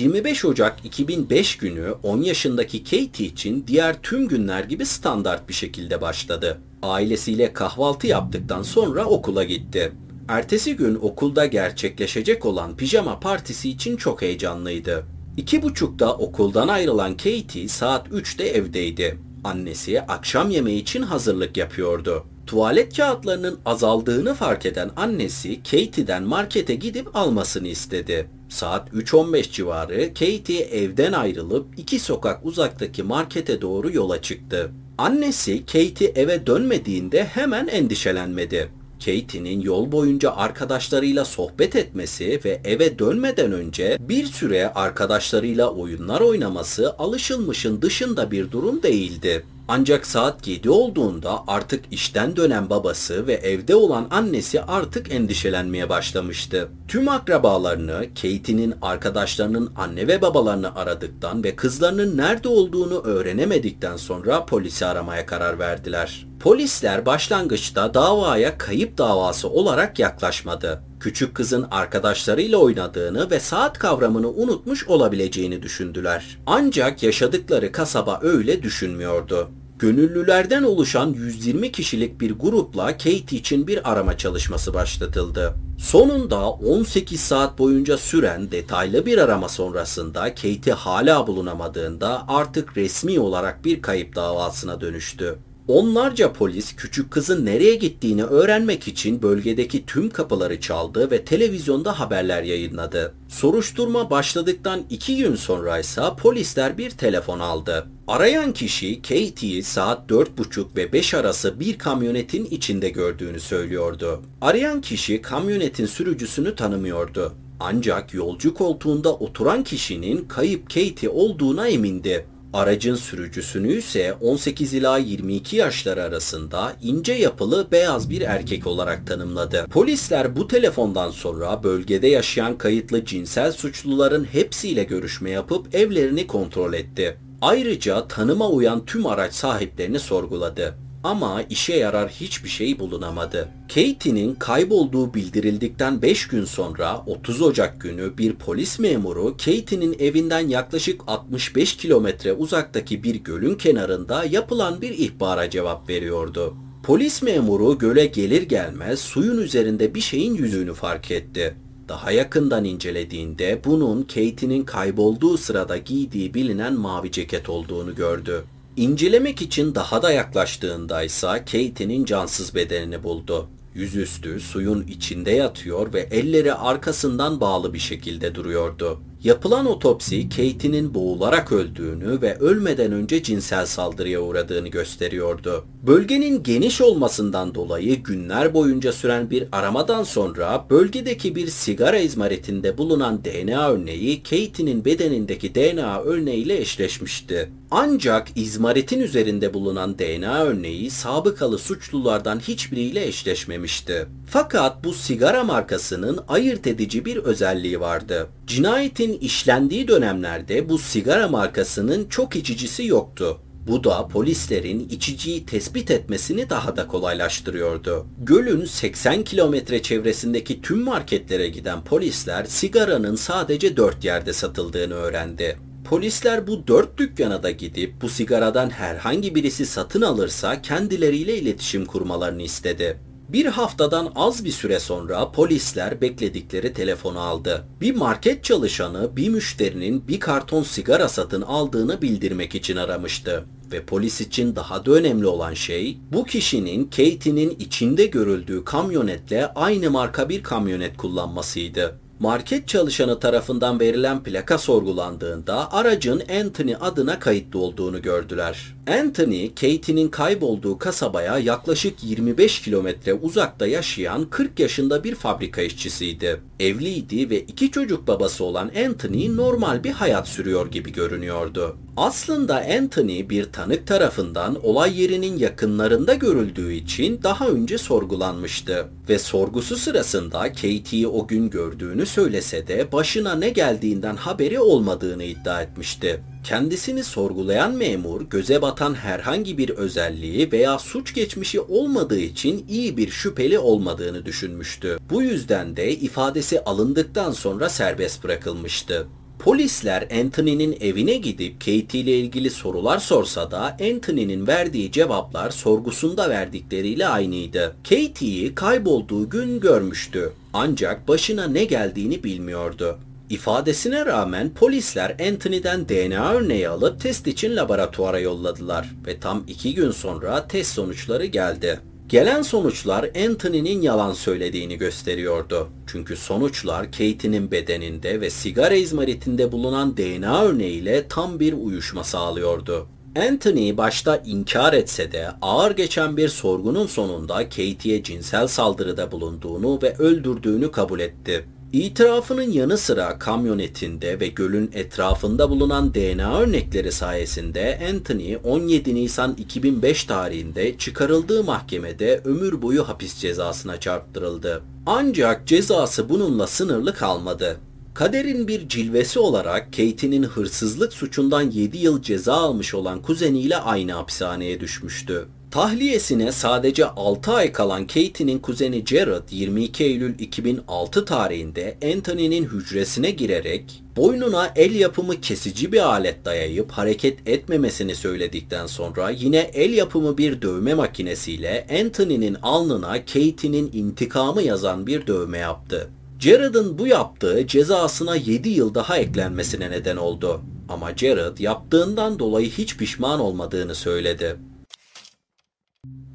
A: 25 Ocak 2005 günü 10 yaşındaki Katie için diğer tüm günler gibi standart bir şekilde başladı. Ailesiyle kahvaltı yaptıktan sonra okula gitti. Ertesi gün okulda gerçekleşecek olan pijama partisi için çok heyecanlıydı. İki buçukta okuldan ayrılan Katie saat 3'te evdeydi. Annesi akşam yemeği için hazırlık yapıyordu. Tuvalet kağıtlarının azaldığını fark eden annesi Katie'den markete gidip almasını istedi. Saat 3.15 civarı Katie evden ayrılıp iki sokak uzaktaki markete doğru yola çıktı. Annesi Katie eve dönmediğinde hemen endişelenmedi. Katie'nin yol boyunca arkadaşlarıyla sohbet etmesi ve eve dönmeden önce bir süre arkadaşlarıyla oyunlar oynaması alışılmışın dışında bir durum değildi. Ancak saat 7 olduğunda artık işten dönen babası ve evde olan annesi artık endişelenmeye başlamıştı. Tüm akrabalarını, Katie'nin arkadaşlarının anne ve babalarını aradıktan ve kızlarının nerede olduğunu öğrenemedikten sonra polisi aramaya karar verdiler. Polisler başlangıçta davaya kayıp davası olarak yaklaşmadı. Küçük kızın arkadaşlarıyla oynadığını ve saat kavramını unutmuş olabileceğini düşündüler. Ancak yaşadıkları kasaba öyle düşünmüyordu. Gönüllülerden oluşan 120 kişilik bir grupla Kate için bir arama çalışması başlatıldı. Sonunda 18 saat boyunca süren detaylı bir arama sonrasında Kate'i hala bulunamadığında artık resmi olarak bir kayıp davasına dönüştü. Onlarca polis küçük kızın nereye gittiğini öğrenmek için bölgedeki tüm kapıları çaldı ve televizyonda haberler yayınladı. Soruşturma başladıktan iki gün sonra ise polisler bir telefon aldı. Arayan kişi Katie'yi saat 4.30 ve 5 arası bir kamyonetin içinde gördüğünü söylüyordu. Arayan kişi kamyonetin sürücüsünü tanımıyordu. Ancak yolcu koltuğunda oturan kişinin kayıp Katie olduğuna emindi. Aracın sürücüsünü ise 18 ila 22 yaşları arasında ince yapılı beyaz bir erkek olarak tanımladı. Polisler bu telefondan sonra bölgede yaşayan kayıtlı cinsel suçluların hepsiyle görüşme yapıp evlerini kontrol etti. Ayrıca tanıma uyan tüm araç sahiplerini sorguladı. Ama işe yarar hiçbir şey bulunamadı. Katie'nin kaybolduğu bildirildikten 5 gün sonra 30 Ocak günü bir polis memuru Katie'nin evinden yaklaşık 65 kilometre uzaktaki bir gölün kenarında yapılan bir ihbara cevap veriyordu. Polis memuru göle gelir gelmez suyun üzerinde bir şeyin yüzüğünü fark etti. Daha yakından incelediğinde bunun Katie'nin kaybolduğu sırada giydiği bilinen mavi ceket olduğunu gördü. İncelemek için daha da yaklaştığında ise Katie'nin cansız bedenini buldu. Yüzüstü suyun içinde yatıyor ve elleri arkasından bağlı bir şekilde duruyordu. Yapılan otopsi Katie'nin boğularak öldüğünü ve ölmeden önce cinsel saldırıya uğradığını gösteriyordu. Bölgenin geniş olmasından dolayı günler boyunca süren bir aramadan sonra bölgedeki bir sigara izmaritinde bulunan DNA örneği Katie'nin bedenindeki DNA örneğiyle eşleşmişti. Ancak izmaritin üzerinde bulunan DNA örneği sabıkalı suçlulardan hiçbiriyle eşleşmemişti. Fakat bu sigara markasının ayırt edici bir özelliği vardı. Cinayetin işlendiği dönemlerde bu sigara markasının çok içicisi yoktu. Bu da polislerin içiciyi tespit etmesini daha da kolaylaştırıyordu. Gölün 80 kilometre çevresindeki tüm marketlere giden polisler sigaranın sadece 4 yerde satıldığını öğrendi. Polisler bu dört dükkana da gidip bu sigaradan herhangi birisi satın alırsa kendileriyle iletişim kurmalarını istedi. Bir haftadan az bir süre sonra polisler bekledikleri telefonu aldı. Bir market çalışanı bir müşterinin bir karton sigara satın aldığını bildirmek için aramıştı. Ve polis için daha da önemli olan şey bu kişinin Katie'nin içinde görüldüğü kamyonetle aynı marka bir kamyonet kullanmasıydı. Market çalışanı tarafından verilen plaka sorgulandığında aracın Anthony adına kayıtlı olduğunu gördüler. Anthony, Katie'nin kaybolduğu kasabaya yaklaşık 25 kilometre uzakta yaşayan 40 yaşında bir fabrika işçisiydi. Evliydi ve iki çocuk babası olan Anthony normal bir hayat sürüyor gibi görünüyordu. Aslında Anthony bir tanık tarafından olay yerinin yakınlarında görüldüğü için daha önce sorgulanmıştı ve sorgusu sırasında Katie'yi o gün gördüğünü söylese de başına ne geldiğinden haberi olmadığını iddia etmişti. Kendisini sorgulayan memur göze batan herhangi bir özelliği veya suç geçmişi olmadığı için iyi bir şüpheli olmadığını düşünmüştü. Bu yüzden de ifadesi alındıktan sonra serbest bırakılmıştı. Polisler Anthony'nin evine gidip Katie ile ilgili sorular sorsa da Anthony'nin verdiği cevaplar sorgusunda verdikleriyle aynıydı. Katie'yi kaybolduğu gün görmüştü. Ancak başına ne geldiğini bilmiyordu. İfadesine rağmen polisler Anthony'den DNA örneği alıp test için laboratuvara yolladılar ve tam iki gün sonra test sonuçları geldi. Gelen sonuçlar Anthony'nin yalan söylediğini gösteriyordu. Çünkü sonuçlar Kate'nin bedeninde ve sigara izmaritinde bulunan DNA örneğiyle tam bir uyuşma sağlıyordu. Anthony başta inkar etse de ağır geçen bir sorgunun sonunda Kate'ye cinsel saldırıda bulunduğunu ve öldürdüğünü kabul etti. İtirafının yanı sıra kamyonetinde ve gölün etrafında bulunan DNA örnekleri sayesinde Anthony 17 Nisan 2005 tarihinde çıkarıldığı mahkemede ömür boyu hapis cezasına çarptırıldı. Ancak cezası bununla sınırlı kalmadı. Kaderin bir cilvesi olarak Kate'nin hırsızlık suçundan 7 yıl ceza almış olan kuzeniyle aynı hapishaneye düşmüştü. Tahliyesine sadece 6 ay kalan Kate'nin kuzeni Jared 22 Eylül 2006 tarihinde Anthony'nin hücresine girerek boynuna el yapımı kesici bir alet dayayıp hareket etmemesini söyledikten sonra yine el yapımı bir dövme makinesiyle Anthony'nin alnına Kate'nin intikamı yazan bir dövme yaptı. Jared'ın bu yaptığı cezasına 7 yıl daha eklenmesine neden oldu. Ama Jared yaptığından dolayı hiç pişman olmadığını söyledi.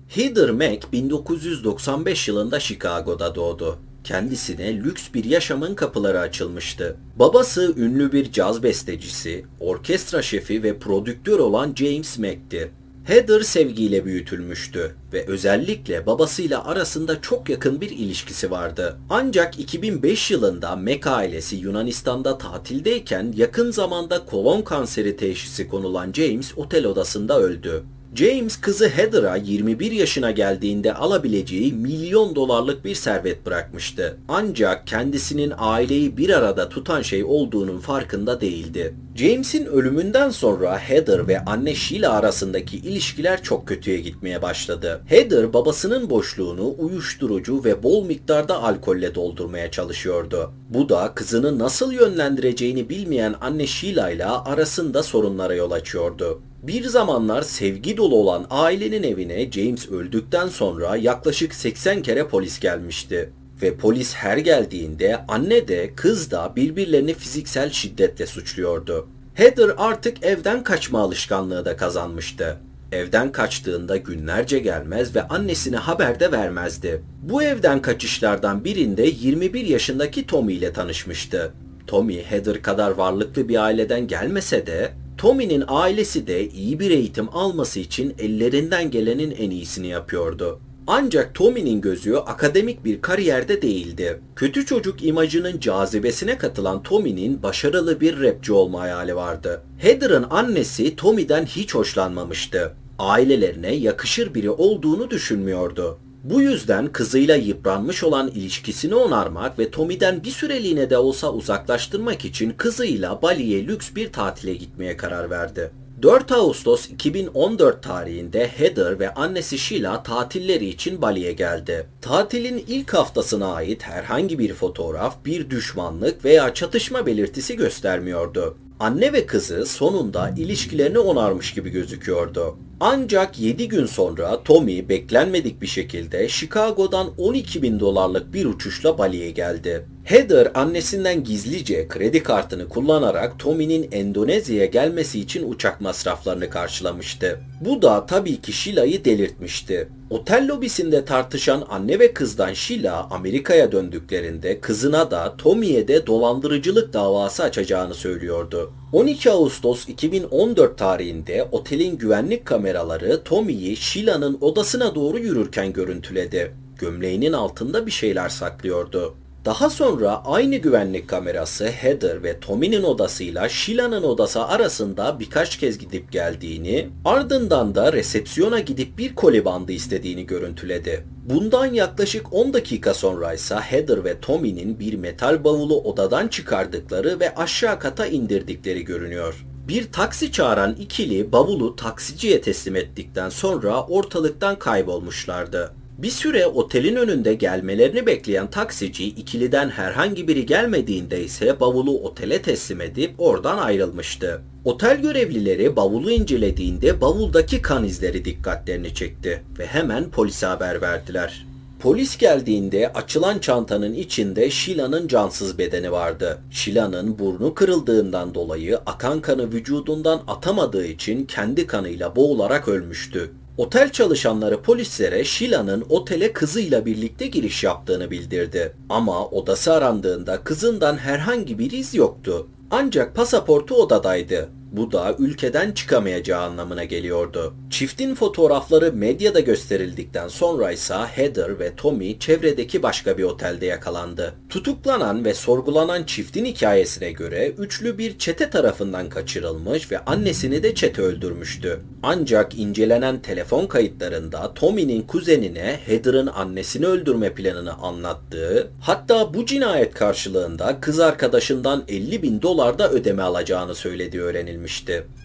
A: Heather Mack 1995 yılında Chicago'da doğdu. Kendisine lüks bir yaşamın kapıları açılmıştı. Babası ünlü bir caz bestecisi, orkestra şefi ve prodüktör olan James Mack'ti. Heather sevgiyle büyütülmüştü ve özellikle babasıyla arasında çok yakın bir ilişkisi vardı. Ancak 2005 yılında Mac ailesi Yunanistan'da tatildeyken yakın zamanda kolon kanseri teşhisi konulan James otel odasında öldü. James kızı Heather'a 21 yaşına geldiğinde alabileceği milyon dolarlık bir servet bırakmıştı. Ancak kendisinin aileyi bir arada tutan şey olduğunun farkında değildi. James'in ölümünden sonra Heather ve anne Sheila arasındaki ilişkiler çok kötüye gitmeye başladı. Heather babasının boşluğunu uyuşturucu ve bol miktarda alkolle doldurmaya çalışıyordu. Bu da kızını nasıl yönlendireceğini bilmeyen anne Sheila ile arasında sorunlara yol açıyordu. Bir zamanlar sevgi dolu olan ailenin evine James öldükten sonra yaklaşık 80 kere polis gelmişti. Ve polis her geldiğinde anne de kız da birbirlerini fiziksel şiddetle suçluyordu. Heather artık evden kaçma alışkanlığı da kazanmıştı. Evden kaçtığında günlerce gelmez ve annesine haber de vermezdi. Bu evden kaçışlardan birinde 21 yaşındaki Tommy ile tanışmıştı. Tommy Heather kadar varlıklı bir aileden gelmese de Tommy'nin ailesi de iyi bir eğitim alması için ellerinden gelenin en iyisini yapıyordu. Ancak Tommy'nin gözü akademik bir kariyerde değildi. Kötü çocuk imajının cazibesine katılan Tommy'nin başarılı bir rapçi olma hayali vardı. Heather'ın annesi Tommy'den hiç hoşlanmamıştı. Ailelerine yakışır biri olduğunu düşünmüyordu. Bu yüzden kızıyla yıpranmış olan ilişkisini onarmak ve Tommy'den bir süreliğine de olsa uzaklaştırmak için kızıyla Bali'ye lüks bir tatile gitmeye karar verdi. 4 Ağustos 2014 tarihinde Heather ve annesi Sheila tatilleri için Bali'ye geldi. Tatilin ilk haftasına ait herhangi bir fotoğraf bir düşmanlık veya çatışma belirtisi göstermiyordu. Anne ve kızı sonunda ilişkilerini onarmış gibi gözüküyordu. Ancak 7 gün sonra Tommy beklenmedik bir şekilde Chicago'dan 12 bin dolarlık bir uçuşla Bali'ye geldi. Heather annesinden gizlice kredi kartını kullanarak Tommy'nin Endonezya'ya gelmesi için uçak masraflarını karşılamıştı. Bu da tabii ki Sheila'yı delirtmişti. Otel lobisinde tartışan anne ve kızdan Sheila Amerika'ya döndüklerinde kızına da Tommy'ye de dolandırıcılık davası açacağını söylüyordu. 12 Ağustos 2014 tarihinde otelin güvenlik kameraları Tommy'yi Sheila'nın odasına doğru yürürken görüntüledi. Gömleğinin altında bir şeyler saklıyordu. Daha sonra aynı güvenlik kamerası Heather ve Tommy'nin odasıyla Sheila'nın odası arasında birkaç kez gidip geldiğini, ardından da resepsiyona gidip bir koli bandı istediğini görüntüledi. Bundan yaklaşık 10 dakika sonra ise Heather ve Tommy'nin bir metal bavulu odadan çıkardıkları ve aşağı kata indirdikleri görünüyor. Bir taksi çağıran ikili bavulu taksiciye teslim ettikten sonra ortalıktan kaybolmuşlardı. Bir süre otelin önünde gelmelerini bekleyen taksici ikiliden herhangi biri gelmediğinde ise bavulu otele teslim edip oradan ayrılmıştı. Otel görevlileri bavulu incelediğinde bavuldaki kan izleri dikkatlerini çekti ve hemen polise haber verdiler. Polis geldiğinde açılan çantanın içinde Sheila'nın cansız bedeni vardı. Sheila'nın burnu kırıldığından dolayı akan kanı vücudundan atamadığı için kendi kanıyla boğularak ölmüştü. Otel çalışanları polislere Sheila'nın otele kızıyla birlikte giriş yaptığını bildirdi. Ama odası arandığında kızından herhangi bir iz yoktu. Ancak pasaportu odadaydı. Bu da ülkeden çıkamayacağı anlamına geliyordu. Çiftin fotoğrafları medyada gösterildikten sonra ise Heather ve Tommy çevredeki başka bir otelde yakalandı. Tutuklanan ve sorgulanan çiftin hikayesine göre üçlü bir çete tarafından kaçırılmış ve annesini de çete öldürmüştü. Ancak incelenen telefon kayıtlarında Tommy'nin kuzenine Heather'ın annesini öldürme planını anlattığı, hatta bu cinayet karşılığında kız arkadaşından 50 bin dolar da ödeme alacağını söylediği öğrenilmişti.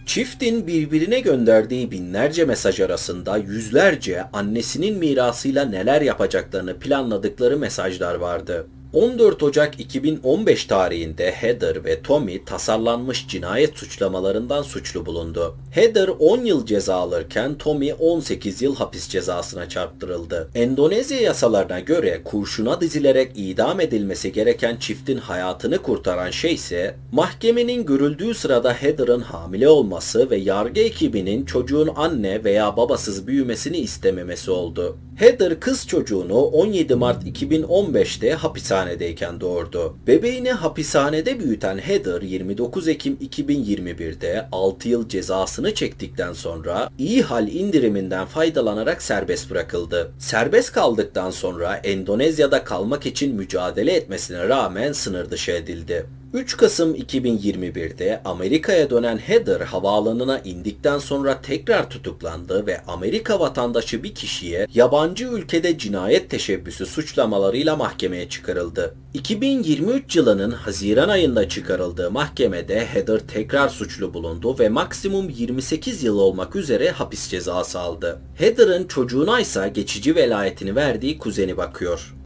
A: Çiftin birbirine gönderdiği binlerce mesaj arasında yüzlerce annesinin mirasıyla neler yapacaklarını planladıkları mesajlar vardı. 14 Ocak 2015 tarihinde Heather ve Tommy tasarlanmış cinayet suçlamalarından suçlu bulundu. Heather 10 yıl ceza alırken Tommy 18 yıl hapis cezasına çarptırıldı. Endonezya yasalarına göre kurşuna dizilerek idam edilmesi gereken çiftin hayatını kurtaran şey ise mahkemenin görüldüğü sırada Heather'ın hamile olması ve yargı ekibinin çocuğun anne veya babasız büyümesini istememesi oldu. Heather kız çocuğunu 17 Mart 2015'te hapishanedeyken doğurdu. Bebeğini hapishanede büyüten Heather 29 Ekim 2021'de 6 yıl cezasını çektikten sonra iyi hal indiriminden faydalanarak serbest bırakıldı. Serbest kaldıktan sonra Endonezya'da kalmak için mücadele etmesine rağmen sınır dışı edildi. 3 Kasım 2021'de Amerika'ya dönen Heather havaalanına indikten sonra tekrar tutuklandı ve Amerika vatandaşı bir kişiye yabancı ülkede cinayet teşebbüsü suçlamalarıyla mahkemeye çıkarıldı. 2023 yılının Haziran ayında çıkarıldığı mahkemede Heather tekrar suçlu bulundu ve maksimum 28 yıl olmak üzere hapis cezası aldı. Heather'ın çocuğuna ise geçici velayetini verdiği kuzeni bakıyor.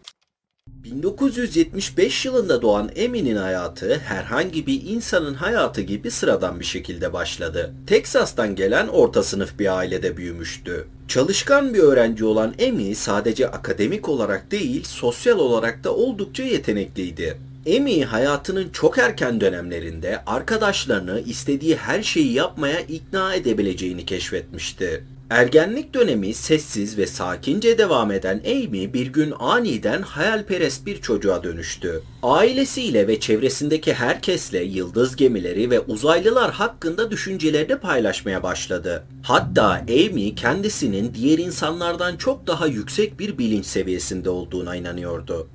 A: 1975 yılında doğan Emi'nin hayatı herhangi bir insanın hayatı gibi sıradan bir şekilde başladı. Teksas'tan gelen orta sınıf bir ailede büyümüştü. Çalışkan bir öğrenci olan Emi sadece akademik olarak değil sosyal olarak da oldukça yetenekliydi. Emi hayatının çok erken dönemlerinde arkadaşlarını istediği her şeyi yapmaya ikna edebileceğini keşfetmişti. Ergenlik dönemi sessiz ve sakince devam eden Amy bir gün aniden hayalperest bir çocuğa dönüştü. Ailesiyle ve çevresindeki herkesle yıldız gemileri ve uzaylılar hakkında düşüncelerini paylaşmaya başladı. Hatta Amy kendisinin diğer insanlardan çok daha yüksek bir bilinç seviyesinde olduğuna inanıyordu.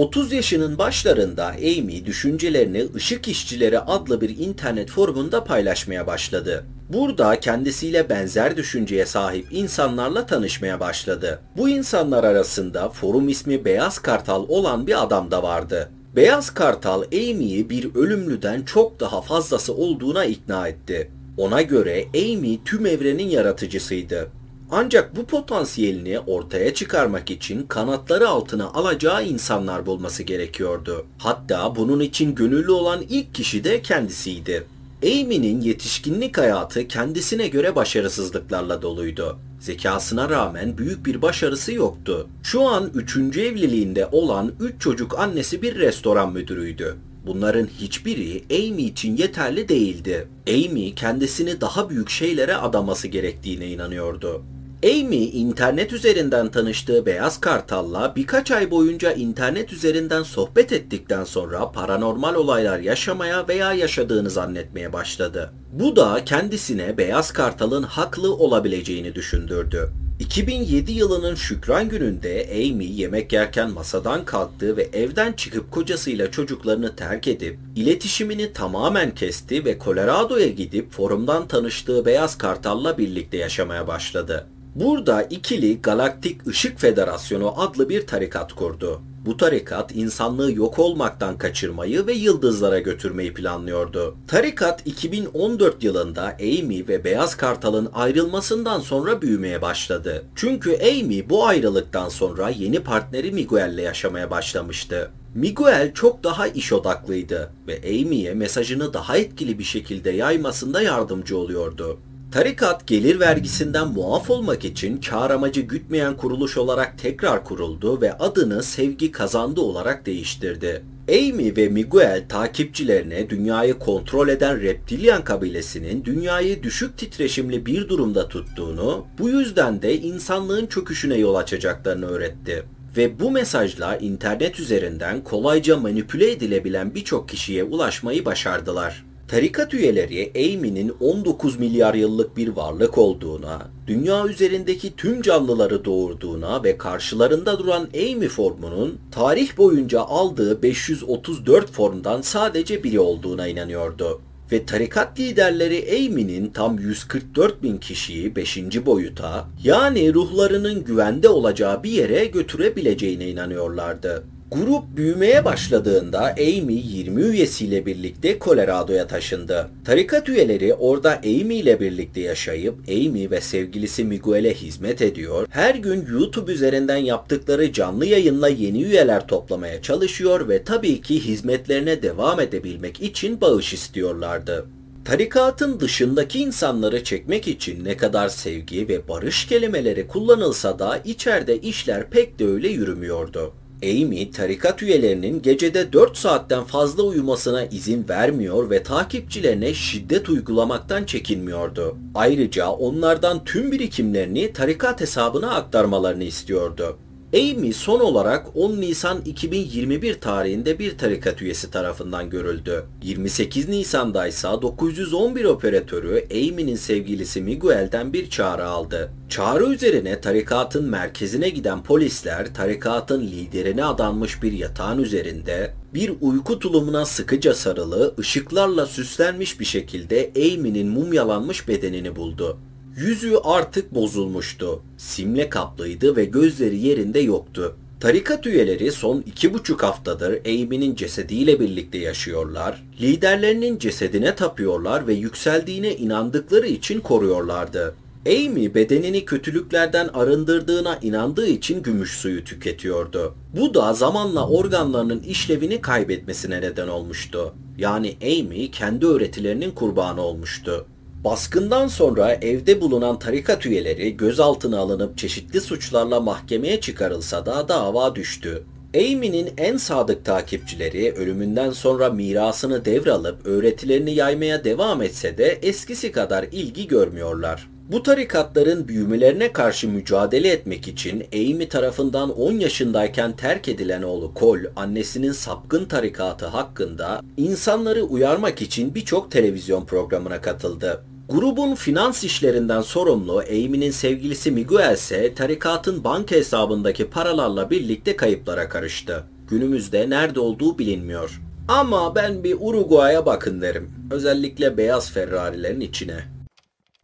A: 30 yaşının başlarında Amy düşüncelerini Işık İşçileri adlı bir internet forumunda paylaşmaya başladı. Burada kendisiyle benzer düşünceye sahip insanlarla tanışmaya başladı. Bu insanlar arasında forum ismi Beyaz Kartal olan bir adam da vardı. Beyaz Kartal Amy'yi bir ölümlüden çok daha fazlası olduğuna ikna etti. Ona göre Amy tüm evrenin yaratıcısıydı. Ancak bu potansiyelini ortaya çıkarmak için kanatları altına alacağı insanlar bulması gerekiyordu. Hatta bunun için gönüllü olan ilk kişi de kendisiydi. Amy'nin yetişkinlik hayatı kendisine göre başarısızlıklarla doluydu. Zekasına rağmen büyük bir başarısı yoktu. Şu an 3. evliliğinde olan 3 çocuk annesi bir restoran müdürüydü. Bunların hiçbiri Amy için yeterli değildi. Amy kendisini daha büyük şeylere adaması gerektiğine inanıyordu. Amy internet üzerinden tanıştığı Beyaz Kartal'la birkaç ay boyunca internet üzerinden sohbet ettikten sonra paranormal olaylar yaşamaya veya yaşadığını zannetmeye başladı. Bu da kendisine Beyaz Kartal'ın haklı olabileceğini düşündürdü. 2007 yılının Şükran gününde Amy yemek yerken masadan kalktı ve evden çıkıp kocasıyla çocuklarını terk edip iletişimini tamamen kesti ve Colorado'ya gidip forumdan tanıştığı Beyaz Kartal'la birlikte yaşamaya başladı. Burada ikili Galaktik Işık Federasyonu adlı bir tarikat kurdu. Bu tarikat insanlığı yok olmaktan kaçırmayı ve yıldızlara götürmeyi planlıyordu. Tarikat 2014 yılında Amy ve Beyaz Kartal'ın ayrılmasından sonra büyümeye başladı. Çünkü Amy bu ayrılıktan sonra yeni partneri Miguel'le yaşamaya başlamıştı. Miguel çok daha iş odaklıydı ve Amy'ye mesajını daha etkili bir şekilde yaymasında yardımcı oluyordu. Tarikat gelir vergisinden muaf olmak için kar amacı gütmeyen kuruluş olarak tekrar kuruldu ve adını Sevgi Kazandı olarak değiştirdi. Amy ve Miguel takipçilerine dünyayı kontrol eden reptilyan kabilesinin dünyayı düşük titreşimli bir durumda tuttuğunu, bu yüzden de insanlığın çöküşüne yol açacaklarını öğretti. Ve bu mesajla internet üzerinden kolayca manipüle edilebilen birçok kişiye ulaşmayı başardılar. Tarikat üyeleri Amy'nin 19 milyar yıllık bir varlık olduğuna, dünya üzerindeki tüm canlıları doğurduğuna ve karşılarında duran Amy formunun tarih boyunca aldığı 534 formdan sadece biri olduğuna inanıyordu. Ve tarikat liderleri Amy'nin tam 144 bin kişiyi 5. boyuta yani ruhlarının güvende olacağı bir yere götürebileceğine inanıyorlardı. Grup büyümeye başladığında Amy 20 üyesiyle birlikte Colorado'ya taşındı. Tarikat üyeleri orada Amy ile birlikte yaşayıp Amy ve sevgilisi Miguel'e hizmet ediyor. Her gün YouTube üzerinden yaptıkları canlı yayınla yeni üyeler toplamaya çalışıyor ve tabii ki hizmetlerine devam edebilmek için bağış istiyorlardı. Tarikatın dışındaki insanları çekmek için ne kadar sevgi ve barış kelimeleri kullanılsa da içeride işler pek de öyle yürümüyordu. Amy tarikat üyelerinin gecede 4 saatten fazla uyumasına izin vermiyor ve takipçilerine şiddet uygulamaktan çekinmiyordu. Ayrıca onlardan tüm birikimlerini tarikat hesabına aktarmalarını istiyordu. Amy son olarak 10 Nisan 2021 tarihinde bir tarikat üyesi tarafından görüldü. 28 Nisan'da ise 911 operatörü Amy'nin sevgilisi Miguel'den bir çağrı aldı. Çağrı üzerine tarikatın merkezine giden polisler tarikatın liderine adanmış bir yatağın üzerinde bir uyku tulumuna sıkıca sarılı, ışıklarla süslenmiş bir şekilde Amy'nin mumyalanmış bedenini buldu. Yüzü artık bozulmuştu. Simle kaplıydı ve gözleri yerinde yoktu. Tarikat üyeleri son iki buçuk haftadır Amy'nin cesediyle birlikte yaşıyorlar, liderlerinin cesedine tapıyorlar ve yükseldiğine inandıkları için koruyorlardı. Amy bedenini kötülüklerden arındırdığına inandığı için gümüş suyu tüketiyordu. Bu da zamanla organlarının işlevini kaybetmesine neden olmuştu. Yani Amy kendi öğretilerinin kurbanı olmuştu. Baskından sonra evde bulunan tarikat üyeleri gözaltına alınıp çeşitli suçlarla mahkemeye çıkarılsa da dava düştü. Amy'nin en sadık takipçileri ölümünden sonra mirasını devralıp öğretilerini yaymaya devam etse de eskisi kadar ilgi görmüyorlar. Bu tarikatların büyümelerine karşı mücadele etmek için Amy tarafından 10 yaşındayken terk edilen oğlu Cole, annesinin sapkın tarikatı hakkında insanları uyarmak için birçok televizyon programına katıldı. Grubun finans işlerinden sorumlu Amy'nin sevgilisi Miguel ise tarikatın banka hesabındaki paralarla birlikte kayıplara karıştı. Günümüzde nerede olduğu bilinmiyor. Ama ben bir Uruguay'a bakın derim. Özellikle beyaz Ferrari'lerin içine.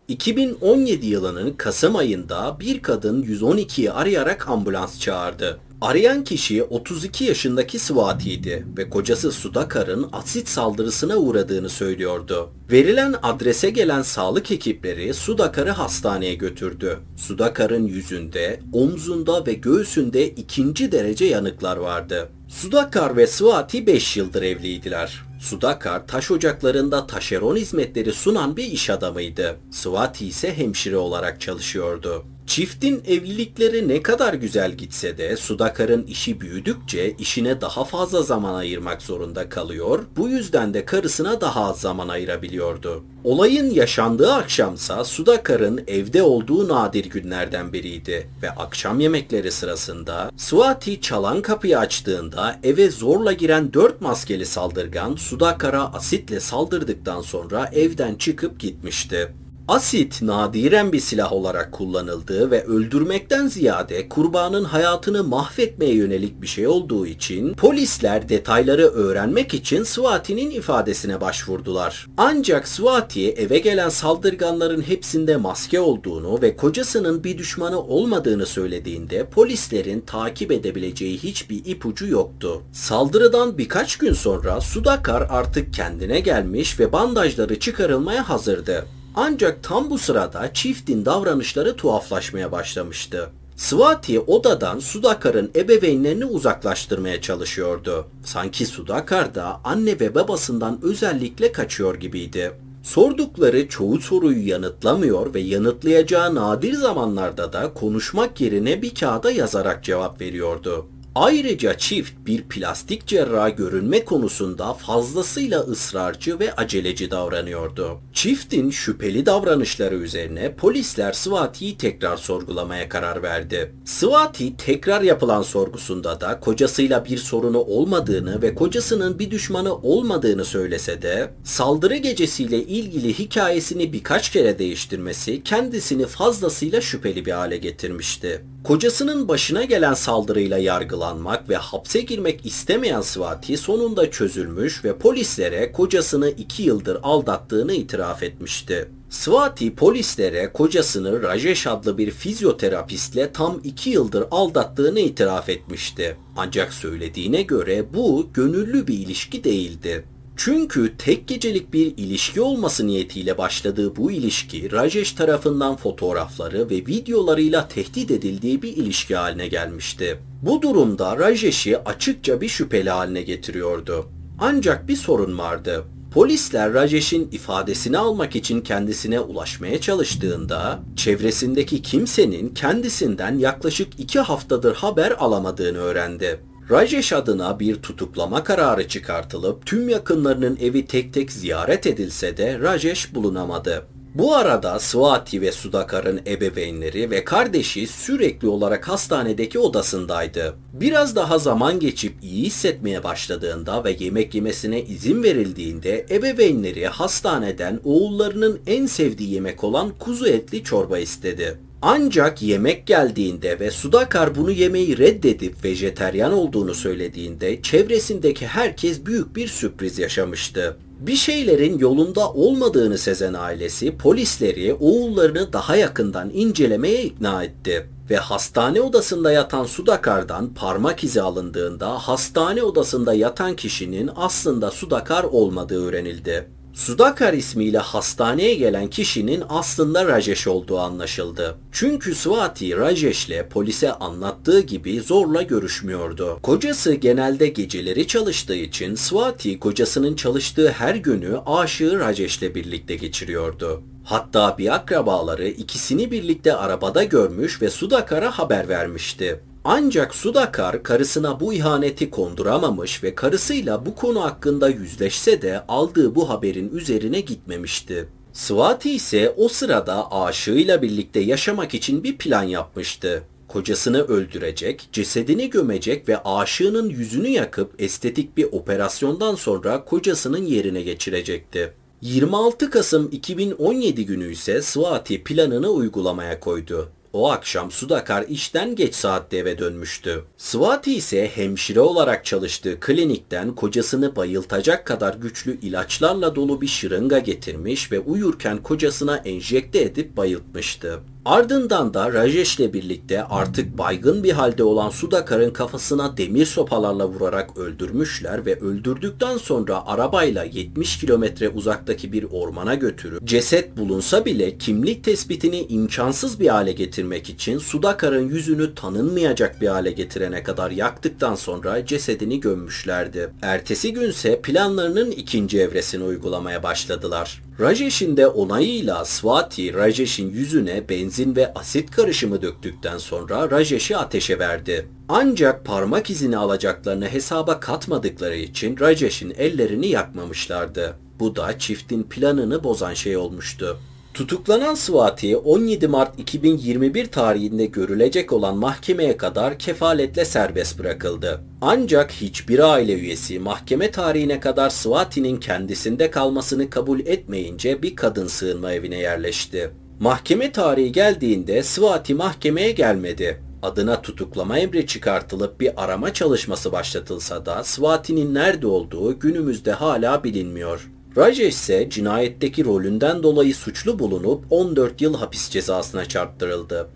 A: 2017 yılının Kasım ayında bir kadın 112'yi arayarak ambulans çağırdı. Arayan kişi 32 yaşındaki Swati'ydi ve kocası Sudakar'ın asit saldırısına uğradığını söylüyordu. Verilen adrese gelen sağlık ekipleri Sudakar'ı hastaneye götürdü. Sudakar'ın yüzünde, omzunda ve göğsünde ikinci derece yanıklar vardı. Sudakar ve Swati 5 yıldır evliydiler. Sudakar taş ocaklarında taşeron hizmetleri sunan bir iş adamıydı. Swati ise hemşire olarak çalışıyordu. Çiftin evlilikleri ne kadar güzel gitse de Sudakar'ın işi büyüdükçe işine daha fazla zaman ayırmak zorunda kalıyor. Bu yüzden de karısına daha az zaman ayırabiliyordu. Olayın yaşandığı akşamsa Sudakar'ın evde olduğu nadir günlerden biriydi ve akşam yemekleri sırasında Swati çalan kapıyı açtığında eve zorla giren dört maskeli saldırgan Sudakar'a asitle saldırdıktan sonra evden çıkıp gitmişti. Asit nadiren bir silah olarak kullanıldığı ve öldürmekten ziyade kurbanın hayatını mahvetmeye yönelik bir şey olduğu için polisler detayları öğrenmek için Swati'nin ifadesine başvurdular. Ancak Swati eve gelen saldırganların hepsinde maske olduğunu ve kocasının bir düşmanı olmadığını söylediğinde polislerin takip edebileceği hiçbir ipucu yoktu. Saldırıdan birkaç gün sonra Sudakar artık kendine gelmiş ve bandajları çıkarılmaya hazırdı. Ancak tam bu sırada çiftin davranışları tuhaflaşmaya başlamıştı. Swati odadan Sudakar'ın ebeveynlerini uzaklaştırmaya çalışıyordu. Sanki Sudakar da anne ve babasından özellikle kaçıyor gibiydi. Sordukları çoğu soruyu yanıtlamıyor ve yanıtlayacağı nadir zamanlarda da konuşmak yerine bir kağıda yazarak cevap veriyordu. Ayrıca çift bir plastik cerrah görünme konusunda fazlasıyla ısrarcı ve aceleci davranıyordu. Çiftin şüpheli davranışları üzerine polisler Swati'yi tekrar sorgulamaya karar verdi. Swati tekrar yapılan sorgusunda da kocasıyla bir sorunu olmadığını ve kocasının bir düşmanı olmadığını söylese de saldırı gecesiyle ilgili hikayesini birkaç kere değiştirmesi kendisini fazlasıyla şüpheli bir hale getirmişti. Kocasının başına gelen saldırıyla yargılanmak ve hapse girmek istemeyen Swati sonunda çözülmüş ve polislere kocasını iki yıldır aldattığını itiraf etmişti. Swati polislere kocasını Rajesh adlı bir fizyoterapistle tam iki yıldır aldattığını itiraf etmişti. Ancak söylediğine göre bu gönüllü bir ilişki değildi. Çünkü tek gecelik bir ilişki olması niyetiyle başladığı bu ilişki Rajesh tarafından fotoğrafları ve videolarıyla tehdit edildiği bir ilişki haline gelmişti. Bu durumda Rajesh'i açıkça bir şüpheli haline getiriyordu. Ancak bir sorun vardı. Polisler Rajesh'in ifadesini almak için kendisine ulaşmaya çalıştığında çevresindeki kimsenin kendisinden yaklaşık iki haftadır haber alamadığını öğrendi. Rajesh adına bir tutuklama kararı çıkartılıp tüm yakınlarının evi tek tek ziyaret edilse de Rajesh bulunamadı. Bu arada Swati ve Sudakar'ın ebeveynleri ve kardeşi sürekli olarak hastanedeki odasındaydı. Biraz daha zaman geçip iyi hissetmeye başladığında ve yemek yemesine izin verildiğinde ebeveynleri hastaneden oğullarının en sevdiği yemek olan kuzu etli çorba istedi. Ancak yemek geldiğinde ve Sudakar bunu yemeyi reddedip vejeteryan olduğunu söylediğinde çevresindeki herkes büyük bir sürpriz yaşamıştı. Bir şeylerin yolunda olmadığını sezen ailesi polisleri oğullarını daha yakından incelemeye ikna etti ve hastane odasında yatan Sudakar'dan parmak izi alındığında hastane odasında yatan kişinin aslında Sudakar olmadığı öğrenildi. Sudakar ismiyle hastaneye gelen kişinin aslında Rajesh olduğu anlaşıldı. Çünkü Swati Rajesh'le polise anlattığı gibi zorla görüşmüyordu. Kocası genelde geceleri çalıştığı için Swati kocasının çalıştığı her günü aşığı Rajesh'le birlikte geçiriyordu. Hatta bir akrabaları ikisini birlikte arabada görmüş ve Sudakar'a haber vermişti. Ancak Sudakar karısına bu ihaneti konduramamış ve karısıyla bu konu hakkında yüzleşse de aldığı bu haberin üzerine gitmemişti. Swati ise o sırada aşığıyla birlikte yaşamak için bir plan yapmıştı. Kocasını öldürecek, cesedini gömecek ve aşığının yüzünü yakıp estetik bir operasyondan sonra kocasının yerine geçirecekti. 26 Kasım 2017 günü ise Swati planını uygulamaya koydu. O akşam Sudakar işten geç saatte eve dönmüştü. Swati ise hemşire olarak çalıştığı klinikten kocasını bayıltacak kadar güçlü ilaçlarla dolu bir şırınga getirmiş ve uyurken kocasına enjekte edip bayıltmıştı. Ardından da Rajesh ile birlikte artık baygın bir halde olan Sudakar'ın kafasına demir sopalarla vurarak öldürmüşler ve öldürdükten sonra arabayla 70 kilometre uzaktaki bir ormana götürüp ceset bulunsa bile kimlik tespitini imkansız bir hale getirmek için Sudakar'ın yüzünü tanınmayacak bir hale getirene kadar yaktıktan sonra cesedini gömmüşlerdi. Ertesi günse planlarının ikinci evresini uygulamaya başladılar. Rajesh'in de onayıyla Swati Rajesh'in yüzüne benzin ve asit karışımı döktükten sonra Rajesh'i ateşe verdi. Ancak parmak izini alacaklarını hesaba katmadıkları için Rajesh'in ellerini yakmamışlardı. Bu da çiftin planını bozan şey olmuştu. Tutuklanan Swati 17 Mart 2021 tarihinde görülecek olan mahkemeye kadar kefaletle serbest bırakıldı. Ancak hiçbir aile üyesi mahkeme tarihine kadar Swati'nin kendisinde kalmasını kabul etmeyince bir kadın sığınma evine yerleşti. Mahkeme tarihi geldiğinde Swati mahkemeye gelmedi. Adına tutuklama emri çıkartılıp bir arama çalışması başlatılsa da Swati'nin nerede olduğu günümüzde hala bilinmiyor. Rajesh ise cinayetteki rolünden dolayı suçlu bulunup 14 yıl hapis cezasına çarptırıldı.